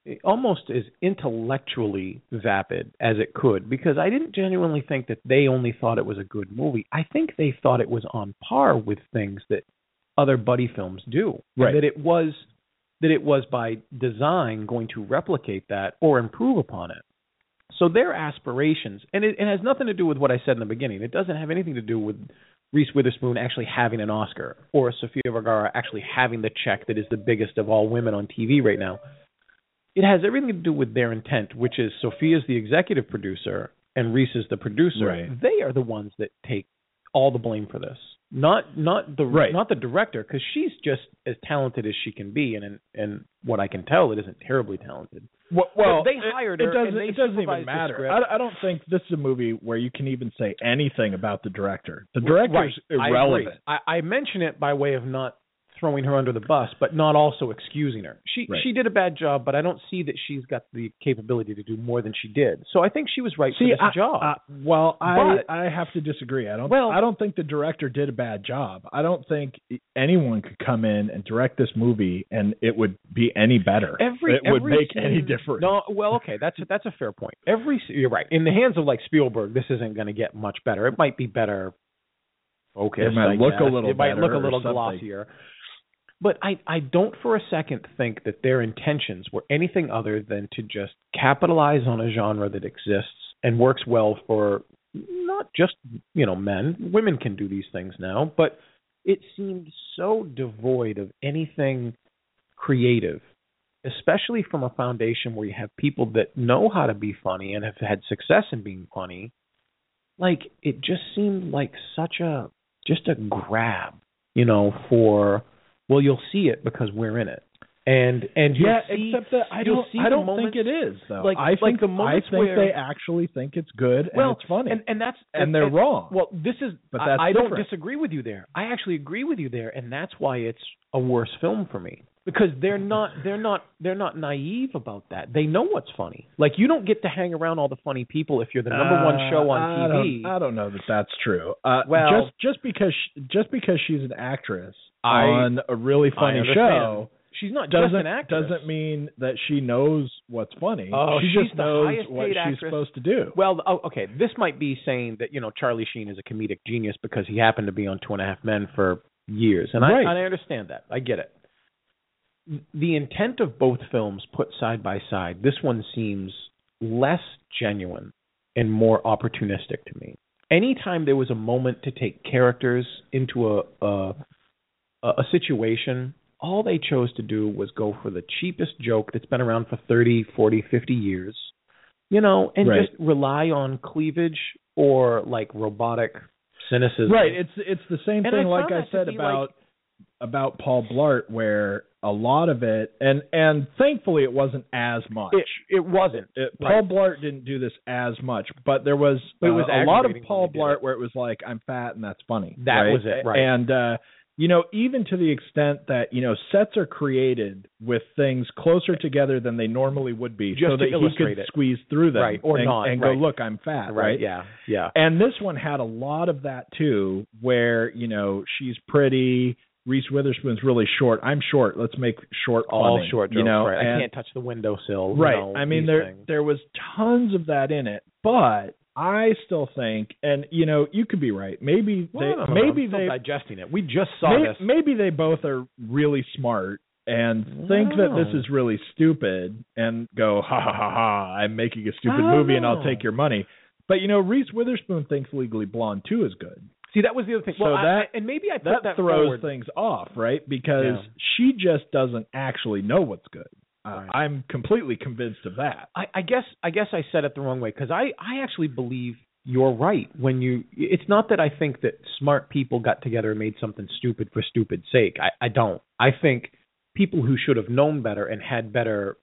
[SPEAKER 2] eh, almost as intellectually vapid as it could because I didn't genuinely think that they only thought it was a good movie. I think they thought it was on par with things that other buddy films do.
[SPEAKER 3] Right.
[SPEAKER 2] that it was that it was by design going to replicate that or improve upon it. So their aspirations, and it, it has nothing to do with what I said in the beginning. It doesn't have anything to do with Reese Witherspoon actually having an Oscar or Sofia Vergara actually having the check that is the biggest of all women on TV right now. It has everything to do with their intent, which is Sofia's the executive producer and Reese is the producer.
[SPEAKER 3] Right.
[SPEAKER 2] They are the ones that take all the blame for this, not not the
[SPEAKER 3] Right.
[SPEAKER 2] not the director, because she's just as talented as she can be, and and, and what I can tell, it isn't terribly talented.
[SPEAKER 3] Well, well
[SPEAKER 2] they hired
[SPEAKER 3] it,
[SPEAKER 2] her
[SPEAKER 3] doesn't,
[SPEAKER 2] and they
[SPEAKER 3] it doesn't even matter. I, I don't think this is a movie where you can even say anything about the director. The director's
[SPEAKER 2] Right.
[SPEAKER 3] Irrelevant.
[SPEAKER 2] I, I mention it by way of not throwing her under the bus, but not also excusing her. She
[SPEAKER 3] Right.
[SPEAKER 2] she did a bad job, but I don't see that she's got the capability to do more than she did. So I think she was right
[SPEAKER 3] See,
[SPEAKER 2] for this
[SPEAKER 3] I,
[SPEAKER 2] job.
[SPEAKER 3] I- well, I
[SPEAKER 2] But-
[SPEAKER 3] I have to disagree. I don't.
[SPEAKER 2] Well-
[SPEAKER 3] I don't think the director did a bad job. I don't think anyone could come in and direct this movie and it would be any better.
[SPEAKER 2] every
[SPEAKER 3] it would
[SPEAKER 2] every
[SPEAKER 3] make
[SPEAKER 2] scene-
[SPEAKER 3] any difference.
[SPEAKER 2] No, well, okay, that's a, that's a fair point. Every you're right. In the hands of like Spielberg, this isn't going to get much better. It might be better focused.
[SPEAKER 3] It might
[SPEAKER 2] I
[SPEAKER 3] look a little
[SPEAKER 2] It might look a little glossier. But I I don't for a second think that their intentions were anything other than to just capitalize on a genre that exists and works well for not just you know men. Women can do these things now, but it seemed so devoid of anything creative especially from a foundation where you have people that know how to be funny and have had success in being funny like it just seemed like such a just a grab you know for well you'll see it because we're in it and and
[SPEAKER 3] yeah,
[SPEAKER 2] see,
[SPEAKER 3] except that I don't.
[SPEAKER 2] see
[SPEAKER 3] I don't
[SPEAKER 2] moments-
[SPEAKER 3] think it is though.
[SPEAKER 2] like-
[SPEAKER 3] I
[SPEAKER 2] like
[SPEAKER 3] think
[SPEAKER 2] the moments
[SPEAKER 3] I think
[SPEAKER 2] where-
[SPEAKER 3] they actually think it's good
[SPEAKER 2] well
[SPEAKER 3] and it's funny.
[SPEAKER 2] and and that's
[SPEAKER 3] And they're wrong.
[SPEAKER 2] well this is
[SPEAKER 3] But
[SPEAKER 2] I-
[SPEAKER 3] that's
[SPEAKER 2] I, don't disagree with you there i actually agree with you there and that's why it's a worse film for me because they're not they're not they're not naive about that they know what's funny like you don't get to hang around all the funny people if you're the number one
[SPEAKER 3] Uh,
[SPEAKER 2] show on
[SPEAKER 3] I
[SPEAKER 2] tv
[SPEAKER 3] Don't, I don't know that that's true. Uh,
[SPEAKER 2] Well-
[SPEAKER 3] just just because she, just because she's an actress
[SPEAKER 2] I-
[SPEAKER 3] on a really funny show
[SPEAKER 2] she's not
[SPEAKER 3] doesn't
[SPEAKER 2] just an actress
[SPEAKER 3] doesn't mean that she knows what's funny.
[SPEAKER 2] Oh,
[SPEAKER 3] she
[SPEAKER 2] she's
[SPEAKER 3] just
[SPEAKER 2] the
[SPEAKER 3] knows what she's
[SPEAKER 2] actress.
[SPEAKER 3] supposed to do.
[SPEAKER 2] Well, oh, okay. This might be saying that you know Charlie Sheen is a comedic genius because he happened to be on Two and a Half Men for years, and
[SPEAKER 3] Right.
[SPEAKER 2] I and I understand that. I get it. The intent of both films put side by side, this one seems less genuine and more opportunistic to me. Anytime there was a moment to take characters into a a, a situation, all they chose to do was go for the cheapest joke that's been around for 30, 40, 50 years you know, and
[SPEAKER 3] Right.
[SPEAKER 2] just rely on cleavage or like robotic cynicism.
[SPEAKER 3] Right. It's it's the same
[SPEAKER 2] And I
[SPEAKER 3] thing like I said about
[SPEAKER 2] like-
[SPEAKER 3] about Paul Blart where a lot of it and and thankfully it wasn't as much.
[SPEAKER 2] It it wasn't.
[SPEAKER 3] It-
[SPEAKER 2] Right.
[SPEAKER 3] Paul Blart didn't do this as much, but there was,
[SPEAKER 2] it was
[SPEAKER 3] uh, a lot of Paul Blart where it was like I'm fat and that's funny.
[SPEAKER 2] That
[SPEAKER 3] right?
[SPEAKER 2] was it, right.
[SPEAKER 3] And uh you know, even to the extent that you know sets are created with things closer together than they normally would be,
[SPEAKER 2] Just
[SPEAKER 3] so that he could
[SPEAKER 2] it.
[SPEAKER 3] squeeze through them,
[SPEAKER 2] Right, or
[SPEAKER 3] and,
[SPEAKER 2] not,
[SPEAKER 3] and
[SPEAKER 2] right.
[SPEAKER 3] go, look, I'm fat, right?
[SPEAKER 2] Yeah. Yeah.
[SPEAKER 3] And this one had a lot of that too, where you know she's pretty. Reese Witherspoon's really short. I'm short. Let's make short
[SPEAKER 2] All
[SPEAKER 3] funny,
[SPEAKER 2] short jokes.
[SPEAKER 3] you know.
[SPEAKER 2] right.
[SPEAKER 3] and-
[SPEAKER 2] I can't touch the windowsill. you
[SPEAKER 3] right.
[SPEAKER 2] know,
[SPEAKER 3] I mean, there
[SPEAKER 2] things.
[SPEAKER 3] there was tons of that in it, but I still think, and you know, you could be right. Maybe they
[SPEAKER 2] I know.
[SPEAKER 3] maybe they
[SPEAKER 2] digesting it. We just saw
[SPEAKER 3] may,
[SPEAKER 2] this.
[SPEAKER 3] maybe they both are really smart and think that this is really stupid and go ha ha ha ha I'm making a stupid
[SPEAKER 2] I
[SPEAKER 3] movie and I'll take your money. But you know, Reese Witherspoon thinks Legally Blonde 2 is good.
[SPEAKER 2] See, that was the other thing.
[SPEAKER 3] So
[SPEAKER 2] well, I-
[SPEAKER 3] that-
[SPEAKER 2] and maybe I put
[SPEAKER 3] That,
[SPEAKER 2] that
[SPEAKER 3] throws
[SPEAKER 2] forward.
[SPEAKER 3] things off, right? Because
[SPEAKER 2] Yeah.
[SPEAKER 3] she just doesn't actually know what's good. Uh,
[SPEAKER 2] Right.
[SPEAKER 3] I'm completely convinced of that.
[SPEAKER 2] I, I guess I guess I said it the wrong way because I I actually believe you're right when you. It's not that I think that smart people got together and made something stupid for stupid sake. I I don't. I think people who should have known better and had better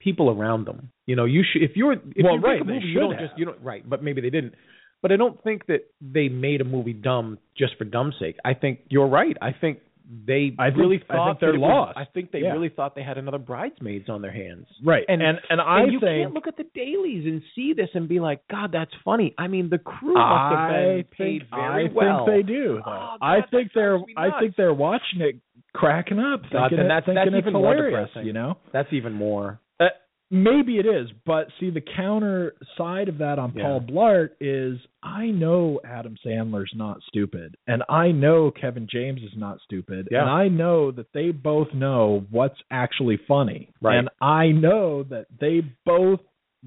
[SPEAKER 2] people around them. You know, you should if you're if
[SPEAKER 3] Well,
[SPEAKER 2] you
[SPEAKER 3] right,
[SPEAKER 2] movie, you don't
[SPEAKER 3] have.
[SPEAKER 2] just you don't right, but maybe they didn't. But I don't think that they made a movie dumb just for dumb's sake. I think you're right. I think they
[SPEAKER 3] I think-
[SPEAKER 2] really
[SPEAKER 3] I think
[SPEAKER 2] thought
[SPEAKER 3] they're
[SPEAKER 2] that was-
[SPEAKER 3] lost.
[SPEAKER 2] I think they
[SPEAKER 3] Yeah.
[SPEAKER 2] really thought they had another bridesmaids on their hands.
[SPEAKER 3] Right.
[SPEAKER 2] And-
[SPEAKER 3] and and I
[SPEAKER 2] and you
[SPEAKER 3] think
[SPEAKER 2] can't look at the dailies and see this and be like, God, that's funny. I mean, the crew must have been
[SPEAKER 3] I
[SPEAKER 2] paid
[SPEAKER 3] think,
[SPEAKER 2] very
[SPEAKER 3] I
[SPEAKER 2] well.
[SPEAKER 3] think they do.
[SPEAKER 2] Oh. God,
[SPEAKER 3] I think they're I think they're watching it cracking up,
[SPEAKER 2] God,
[SPEAKER 3] thinking,
[SPEAKER 2] then
[SPEAKER 3] it-
[SPEAKER 2] that's-
[SPEAKER 3] thinking
[SPEAKER 2] that's
[SPEAKER 3] it's
[SPEAKER 2] even more depressing.
[SPEAKER 3] you know.
[SPEAKER 2] That's even more.
[SPEAKER 3] Uh, maybe it is, but see the counter side of that on
[SPEAKER 2] Yeah.
[SPEAKER 3] Paul Blart is I know Adam Sandler's not stupid and I know Kevin James is not stupid
[SPEAKER 2] Yeah.
[SPEAKER 3] and I know that they both know what's actually funny.
[SPEAKER 2] Right.
[SPEAKER 3] And I know that they both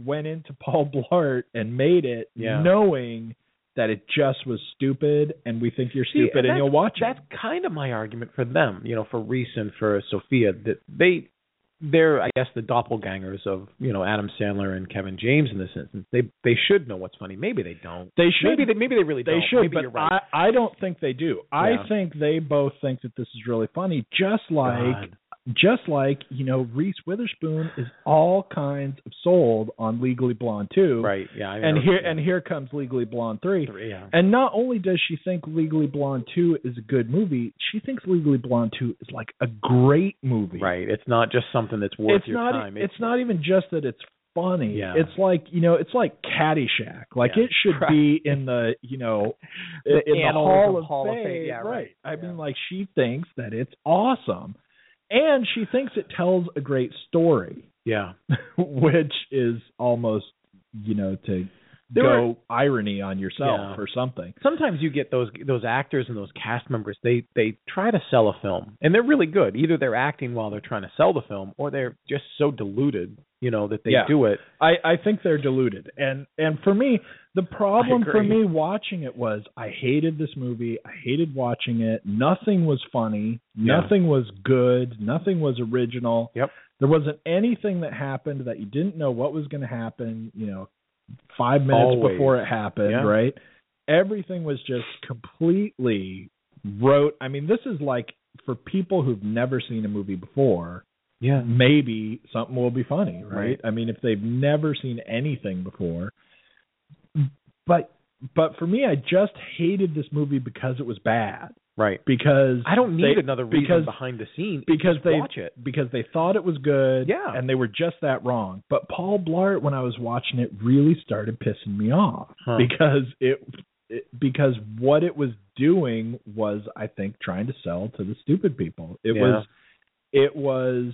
[SPEAKER 3] went into Paul Blart and made it
[SPEAKER 2] Yeah.
[SPEAKER 3] knowing that it just was stupid and we think you're
[SPEAKER 2] See,
[SPEAKER 3] stupid and you'll watch
[SPEAKER 2] That's
[SPEAKER 3] it.
[SPEAKER 2] kind of my argument for them, you know, for Reese and for Sofia, that they they're I guess the doppelgangers of, you know, Adam Sandler and Kevin James in this instance. They they should know what's funny. Maybe they don't.
[SPEAKER 3] They should
[SPEAKER 2] Maybe they maybe they really
[SPEAKER 3] They
[SPEAKER 2] don't.
[SPEAKER 3] should,
[SPEAKER 2] maybe
[SPEAKER 3] but
[SPEAKER 2] you're right.
[SPEAKER 3] I, I don't think they do. I think they both think that this is really funny, just like
[SPEAKER 2] God.
[SPEAKER 3] Just like you know Reese Witherspoon is all kinds of sold on Legally Blonde too,
[SPEAKER 2] right. Yeah. I
[SPEAKER 3] And here and here comes Legally Blonde three.
[SPEAKER 2] three yeah.
[SPEAKER 3] And not only does she think Legally Blonde 2 is a good movie, she thinks Legally Blonde 2 is like a great movie.
[SPEAKER 2] Right. It's not just something that's worth
[SPEAKER 3] It's
[SPEAKER 2] your
[SPEAKER 3] not
[SPEAKER 2] time.
[SPEAKER 3] it's, not even just that it's funny.
[SPEAKER 2] Yeah.
[SPEAKER 3] It's like, you know, it's like Caddyshack. Like
[SPEAKER 2] Yeah.
[SPEAKER 3] it should
[SPEAKER 2] Right.
[SPEAKER 3] be in the, you know,
[SPEAKER 2] The
[SPEAKER 3] in the Hall
[SPEAKER 2] of Hall of
[SPEAKER 3] Fame.
[SPEAKER 2] Fame. Yeah, right.
[SPEAKER 3] I
[SPEAKER 2] Yeah.
[SPEAKER 3] mean like she thinks that it's awesome. And she thinks it tells a great story,
[SPEAKER 2] Yeah.
[SPEAKER 3] which is almost, you know, to
[SPEAKER 2] There
[SPEAKER 3] go irony on yourself
[SPEAKER 2] Yeah.
[SPEAKER 3] or something.
[SPEAKER 2] Sometimes you get those those actors and those cast members. They they try to sell a film, and they're really good. Either they're acting while they're trying to sell the film, or they're just so deluded, you know, that they
[SPEAKER 3] Yeah.
[SPEAKER 2] do it.
[SPEAKER 3] I, I think they're deluded. And and for me, the problem for me watching it was I hated this movie. I hated watching it. Nothing was funny.
[SPEAKER 2] Yeah.
[SPEAKER 3] Nothing was good. Nothing was original.
[SPEAKER 2] Yep.
[SPEAKER 3] There wasn't anything that happened that you didn't know what was going to happen, you know, 5 minutes
[SPEAKER 2] Always.
[SPEAKER 3] before it happened,
[SPEAKER 2] Yeah.
[SPEAKER 3] right? Everything was just completely wrote. I mean, this is like for people who've never seen a movie before,
[SPEAKER 2] Yeah.
[SPEAKER 3] maybe something will be funny, right?
[SPEAKER 2] Right.
[SPEAKER 3] I mean, if they've never seen anything before. But but for me, I just hated this movie because it was bad.
[SPEAKER 2] Right.
[SPEAKER 3] Because
[SPEAKER 2] I don't need
[SPEAKER 3] they-
[SPEAKER 2] another reason
[SPEAKER 3] because
[SPEAKER 2] behind the scenes.
[SPEAKER 3] because
[SPEAKER 2] Just
[SPEAKER 3] they
[SPEAKER 2] watch it.
[SPEAKER 3] because they thought it was good,
[SPEAKER 2] Yeah.
[SPEAKER 3] and they were just that wrong. But Paul Blart, when I was watching it, really started pissing me off
[SPEAKER 2] Huh.
[SPEAKER 3] because it, it because what it was doing was, I think, trying to sell to the stupid people. It
[SPEAKER 2] Yeah.
[SPEAKER 3] was it was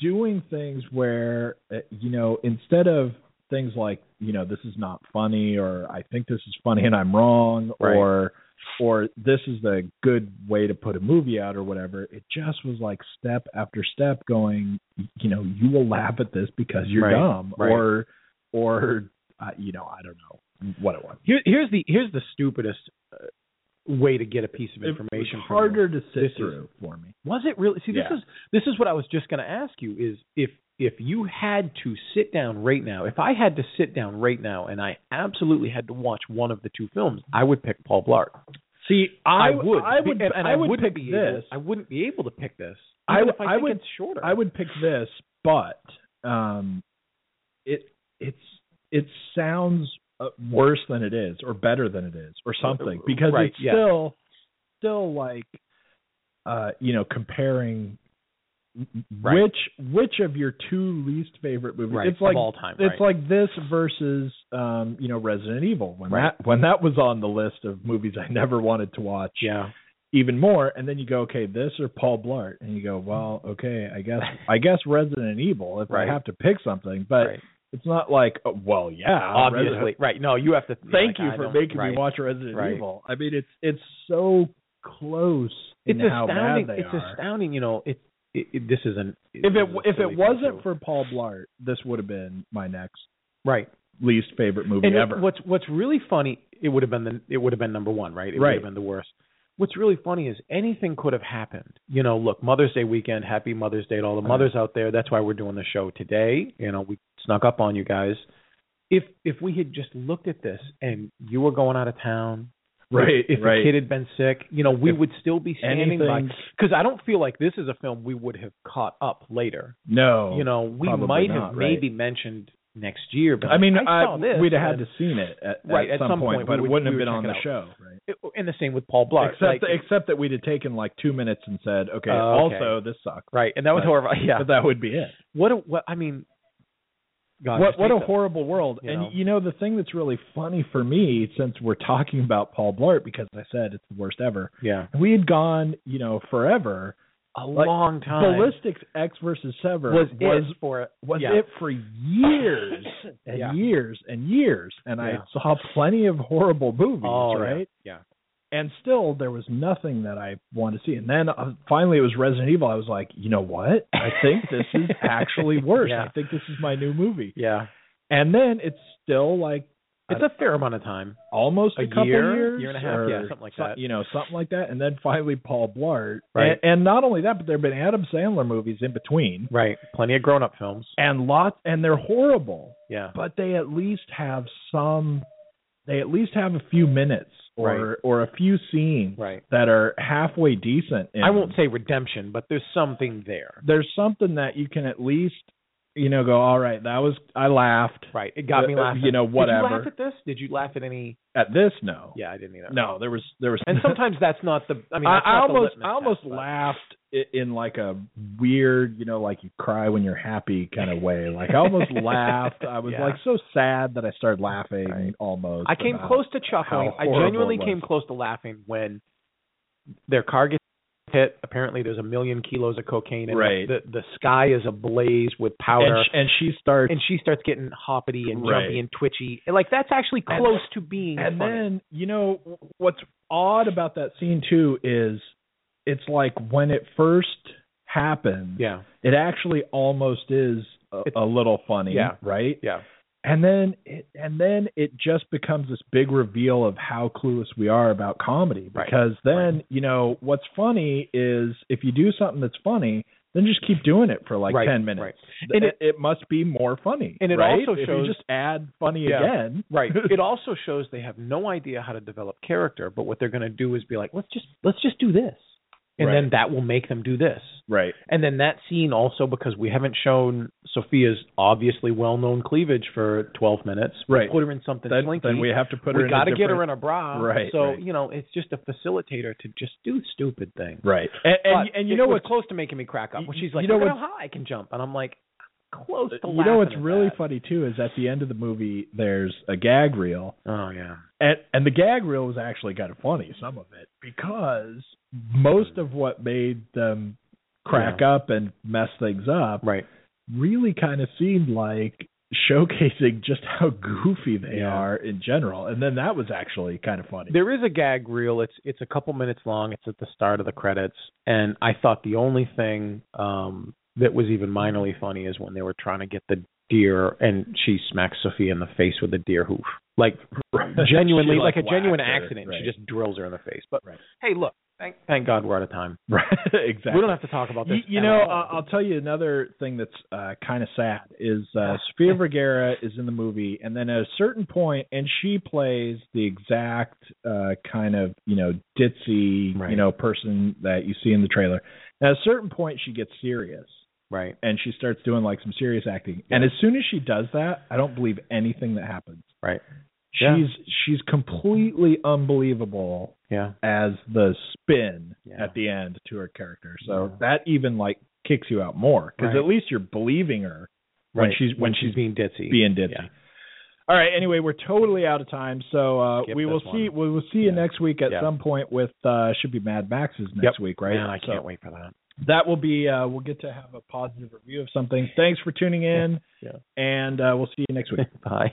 [SPEAKER 3] doing things where uh, you know instead of things like you know this is not funny or I think this is funny and I'm wrong
[SPEAKER 2] Right.
[SPEAKER 3] or or this is the good way to put a movie out or whatever it just was like step after step going you know you will laugh at this because you're
[SPEAKER 2] Right,
[SPEAKER 3] dumb
[SPEAKER 2] right.
[SPEAKER 3] or or uh, you know I don't know what it was
[SPEAKER 2] Here, here's the here's the stupidest uh, way to get a piece of information
[SPEAKER 3] harder to sit
[SPEAKER 2] This is-
[SPEAKER 3] through for me
[SPEAKER 2] Was it really? See, this
[SPEAKER 3] Yeah.
[SPEAKER 2] is this is what I was just going to ask you. Is if if you had to sit down right now, if I had to sit down right now and I absolutely had to watch one of the two films, I would pick Paul Blart.
[SPEAKER 3] See, I,
[SPEAKER 2] would,
[SPEAKER 3] I would,
[SPEAKER 2] and
[SPEAKER 3] I would
[SPEAKER 2] wouldn't
[SPEAKER 3] pick
[SPEAKER 2] be
[SPEAKER 3] this.
[SPEAKER 2] Able, I wouldn't be able to pick this.
[SPEAKER 3] I would-
[SPEAKER 2] if I,
[SPEAKER 3] I
[SPEAKER 2] think
[SPEAKER 3] would-
[SPEAKER 2] it's shorter.
[SPEAKER 3] I would pick this, but um, it it's it sounds uh, worse than it is, or better than it is, or something, because
[SPEAKER 2] Right,
[SPEAKER 3] it's
[SPEAKER 2] yeah.
[SPEAKER 3] still still like uh, you know comparing
[SPEAKER 2] Right.
[SPEAKER 3] which which of your two least favorite movies.
[SPEAKER 2] right,
[SPEAKER 3] It's like
[SPEAKER 2] of all time.
[SPEAKER 3] it's
[SPEAKER 2] right.
[SPEAKER 3] like this versus um, you know Resident Evil when that when that was on the list of movies I never wanted to watch
[SPEAKER 2] yeah,
[SPEAKER 3] even more and then you go okay this or Paul Blart and you go well okay I guess I guess Resident Evil if. I have to pick something but it's not like oh, well yeah
[SPEAKER 2] obviously,
[SPEAKER 3] Resident-
[SPEAKER 2] right. No, you have to.
[SPEAKER 3] thank
[SPEAKER 2] like,
[SPEAKER 3] you
[SPEAKER 2] I
[SPEAKER 3] for making
[SPEAKER 2] right.
[SPEAKER 3] me watch Resident
[SPEAKER 2] Right.
[SPEAKER 3] Evil I mean it's it's so close
[SPEAKER 2] It's
[SPEAKER 3] in how
[SPEAKER 2] astounding.
[SPEAKER 3] bad they
[SPEAKER 2] it's
[SPEAKER 3] are
[SPEAKER 2] astounding. You know, it, it, it this isn't.
[SPEAKER 3] if it if it wasn't for Paul Blart this would have been my next
[SPEAKER 2] right,
[SPEAKER 3] least favorite movie
[SPEAKER 2] and
[SPEAKER 3] ever
[SPEAKER 2] what's what's really funny, it would have been the it would have been number one, right? It would have been the worst. What's really funny is anything could have happened. You know, look, Mother's Day weekend, happy Mother's Day to all the
[SPEAKER 3] Right.
[SPEAKER 2] mothers out there. That's why we're doing the show today. You know, we snuck up on you guys. If if we had just looked at this and you were going out of town,
[SPEAKER 3] right
[SPEAKER 2] if
[SPEAKER 3] right
[SPEAKER 2] a kid had been sick, you know, we
[SPEAKER 3] If
[SPEAKER 2] would still be standing by. Because I don't feel like this is a film we would have caught up later.
[SPEAKER 3] no
[SPEAKER 2] you know, we might
[SPEAKER 3] not,
[SPEAKER 2] have
[SPEAKER 3] right.
[SPEAKER 2] maybe mentioned next year, but
[SPEAKER 3] I mean,
[SPEAKER 2] I saw this
[SPEAKER 3] we'd have had to seen it at,
[SPEAKER 2] Right,
[SPEAKER 3] at, some,
[SPEAKER 2] some point,
[SPEAKER 3] but
[SPEAKER 2] we
[SPEAKER 3] it
[SPEAKER 2] would-
[SPEAKER 3] wouldn't have been on the show, right?
[SPEAKER 2] It- and the same with Paul Blart.
[SPEAKER 3] except
[SPEAKER 2] like,
[SPEAKER 3] that, except that we'd have taken like two minutes and said, okay,
[SPEAKER 2] oh, okay.
[SPEAKER 3] also this sucks.
[SPEAKER 2] right, and that was
[SPEAKER 3] but-
[SPEAKER 2] horrible. Yeah,
[SPEAKER 3] But that would be it.
[SPEAKER 2] what? A, what? I mean, God,
[SPEAKER 3] what what a
[SPEAKER 2] the-
[SPEAKER 3] horrible world.
[SPEAKER 2] you
[SPEAKER 3] and
[SPEAKER 2] know.
[SPEAKER 3] you know the thing that's really funny for me, since we're talking about Paul Blart, because I said it's the worst ever.
[SPEAKER 2] Yeah,
[SPEAKER 3] We had gone, you know, forever.
[SPEAKER 2] a
[SPEAKER 3] Like,
[SPEAKER 2] long time.
[SPEAKER 3] Ballistics Ecks versus Sever
[SPEAKER 2] was
[SPEAKER 3] was
[SPEAKER 2] it for
[SPEAKER 3] was
[SPEAKER 2] yeah.
[SPEAKER 3] it for years and
[SPEAKER 2] Yeah.
[SPEAKER 3] years and years, and
[SPEAKER 2] Yeah.
[SPEAKER 3] I saw plenty of horrible movies,
[SPEAKER 2] Oh, yeah.
[SPEAKER 3] right?
[SPEAKER 2] Yeah.
[SPEAKER 3] And still there was nothing that I wanted to see. And then uh, finally it was Resident Evil. I was like, you know what? I think this is actually worse.
[SPEAKER 2] Yeah.
[SPEAKER 3] I think this is my new movie.
[SPEAKER 2] Yeah,
[SPEAKER 3] And then it's still like
[SPEAKER 2] it's a fair amount of time.
[SPEAKER 3] almost
[SPEAKER 2] a
[SPEAKER 3] a, couple
[SPEAKER 2] year,
[SPEAKER 3] years,
[SPEAKER 2] year and a half,
[SPEAKER 3] or
[SPEAKER 2] yeah, something like that.
[SPEAKER 3] You know, something like that. And then finally Paul Blart.
[SPEAKER 2] Right.
[SPEAKER 3] And, and not only that, but there have been Adam Sandler movies in between,
[SPEAKER 2] Right, plenty of grown-up films.
[SPEAKER 3] and lots, and they're horrible.
[SPEAKER 2] Yeah,
[SPEAKER 3] but they at least have some they at least have a few minutes or
[SPEAKER 2] Right.
[SPEAKER 3] or a few scenes
[SPEAKER 2] right.
[SPEAKER 3] that are halfway decent in
[SPEAKER 2] I won't say redemption, but there's something there.
[SPEAKER 3] there's something that you can at least you know go all right that was i laughed
[SPEAKER 2] Right, it got me
[SPEAKER 3] Uh, uh,
[SPEAKER 2] laughing.
[SPEAKER 3] you know, whatever.
[SPEAKER 2] Did you laugh at this? Did you laugh at any?
[SPEAKER 3] at this no
[SPEAKER 2] Yeah, I didn't either.
[SPEAKER 3] no there was there was
[SPEAKER 2] and sometimes that's not the. I mean,
[SPEAKER 3] I, I almost I almost
[SPEAKER 2] test,
[SPEAKER 3] laughed i- in like a weird, you know, like you cry when you're happy kind of way. Like I almost laughed. I was
[SPEAKER 2] Yeah.
[SPEAKER 3] like so sad that I started laughing
[SPEAKER 2] Right.
[SPEAKER 3] almost.
[SPEAKER 2] I came close to chuckling. I genuinely came close to laughing when their car gets hit. Apparently, there's a million kilos of cocaine, and
[SPEAKER 3] Right.
[SPEAKER 2] the the sky is ablaze with powder.
[SPEAKER 3] and, sh- and she starts
[SPEAKER 2] and she starts getting hoppity and
[SPEAKER 3] Right.
[SPEAKER 2] jumpy and twitchy. And, Like that's actually
[SPEAKER 3] And-
[SPEAKER 2] close to being
[SPEAKER 3] and
[SPEAKER 2] funny.
[SPEAKER 3] then you know what's odd about that scene too is it's like when it first happens
[SPEAKER 2] yeah,
[SPEAKER 3] it actually almost is a, a little funny
[SPEAKER 2] Yeah.
[SPEAKER 3] right
[SPEAKER 2] yeah,
[SPEAKER 3] and then it, and then it just becomes this big reveal of how clueless we are about comedy
[SPEAKER 2] Right.
[SPEAKER 3] because then you know what's funny is if you do something that's funny then just keep doing it for like
[SPEAKER 2] Right,
[SPEAKER 3] 10 minutes
[SPEAKER 2] right.
[SPEAKER 3] and it, it must be more funny
[SPEAKER 2] And it
[SPEAKER 3] right?
[SPEAKER 2] also
[SPEAKER 3] if
[SPEAKER 2] shows-
[SPEAKER 3] you just add funny
[SPEAKER 2] Yeah.
[SPEAKER 3] again
[SPEAKER 2] right. it also shows they have no idea how to develop character, but what they're going to do is be like, let's just let's just do this, and
[SPEAKER 3] Right.
[SPEAKER 2] then that will make them do this.
[SPEAKER 3] right
[SPEAKER 2] And then that scene also because we haven't shown Sofia's obviously well-known cleavage for 12 minutes.
[SPEAKER 3] Right.
[SPEAKER 2] Put her in something
[SPEAKER 3] then,
[SPEAKER 2] slinky.
[SPEAKER 3] then we have to put her
[SPEAKER 2] we got to get her in a bra.
[SPEAKER 3] Right,
[SPEAKER 2] So
[SPEAKER 3] right.
[SPEAKER 2] you know, it's just a facilitator to just do stupid things.
[SPEAKER 3] right and and, and you know what's
[SPEAKER 2] close to making me crack up when she's like,
[SPEAKER 3] you know
[SPEAKER 2] "Look how high I can jump," and I'm like, close to
[SPEAKER 3] you know what's really
[SPEAKER 2] that.
[SPEAKER 3] funny too is at the end of the movie there's a gag reel
[SPEAKER 2] Oh yeah.
[SPEAKER 3] and and the gag reel was actually kind of funny some of it because most of what made them crack up and mess things up
[SPEAKER 2] Right.
[SPEAKER 3] really kind of seemed like showcasing just how goofy they
[SPEAKER 2] Yeah.
[SPEAKER 3] are in general and then that was actually kind of funny
[SPEAKER 2] There is a gag reel. It's it's a couple minutes long. It's at the start of the credits, and I thought the only thing um that was even minorly funny is when they were trying to get the deer, and she smacks Sofia in the face with a deer hoof, like genuinely,
[SPEAKER 3] She,
[SPEAKER 2] like, a genuine
[SPEAKER 3] her,
[SPEAKER 2] accident.
[SPEAKER 3] right.
[SPEAKER 2] She just drills her in the face. But
[SPEAKER 3] Right.
[SPEAKER 2] hey, look, Thank, thank God we're out of time.
[SPEAKER 3] Right, exactly.
[SPEAKER 2] We don't have to talk about this.
[SPEAKER 3] You, you know, uh, I'll tell you another thing that's uh, kind of sad is uh, Sofia Vergara is in the movie, and then at a certain point, and she plays the exact uh, kind of you know ditzy
[SPEAKER 2] Right.
[SPEAKER 3] you know person that you see in the trailer. At a certain point, she gets serious,
[SPEAKER 2] right.
[SPEAKER 3] and she starts doing like some serious acting. And as soon as she does that, I don't believe anything that happens.
[SPEAKER 2] Right.
[SPEAKER 3] She's
[SPEAKER 2] Yeah.
[SPEAKER 3] she's completely unbelievable
[SPEAKER 2] Yeah.
[SPEAKER 3] as the spin
[SPEAKER 2] Yeah.
[SPEAKER 3] at the end to her character. So
[SPEAKER 2] Yeah.
[SPEAKER 3] that even like kicks you out more because
[SPEAKER 2] Right.
[SPEAKER 3] at least you're believing her when
[SPEAKER 2] Right.
[SPEAKER 3] she's when, she's
[SPEAKER 2] being ditzy.
[SPEAKER 3] being ditzy.
[SPEAKER 2] Yeah.
[SPEAKER 3] All right. Anyway, we're totally out of time, so uh, we will see.
[SPEAKER 2] one.
[SPEAKER 3] We will see you
[SPEAKER 2] Yeah.
[SPEAKER 3] next week at
[SPEAKER 2] Yeah.
[SPEAKER 3] some point with uh, should be Mad Max's next
[SPEAKER 2] Yep.
[SPEAKER 3] week, right?
[SPEAKER 2] Man, I can't wait for that.
[SPEAKER 3] That will be. Uh, we'll get to have a positive review of something. Thanks for tuning in,
[SPEAKER 2] Yeah.
[SPEAKER 3] and uh, we'll see you next week.
[SPEAKER 2] Bye.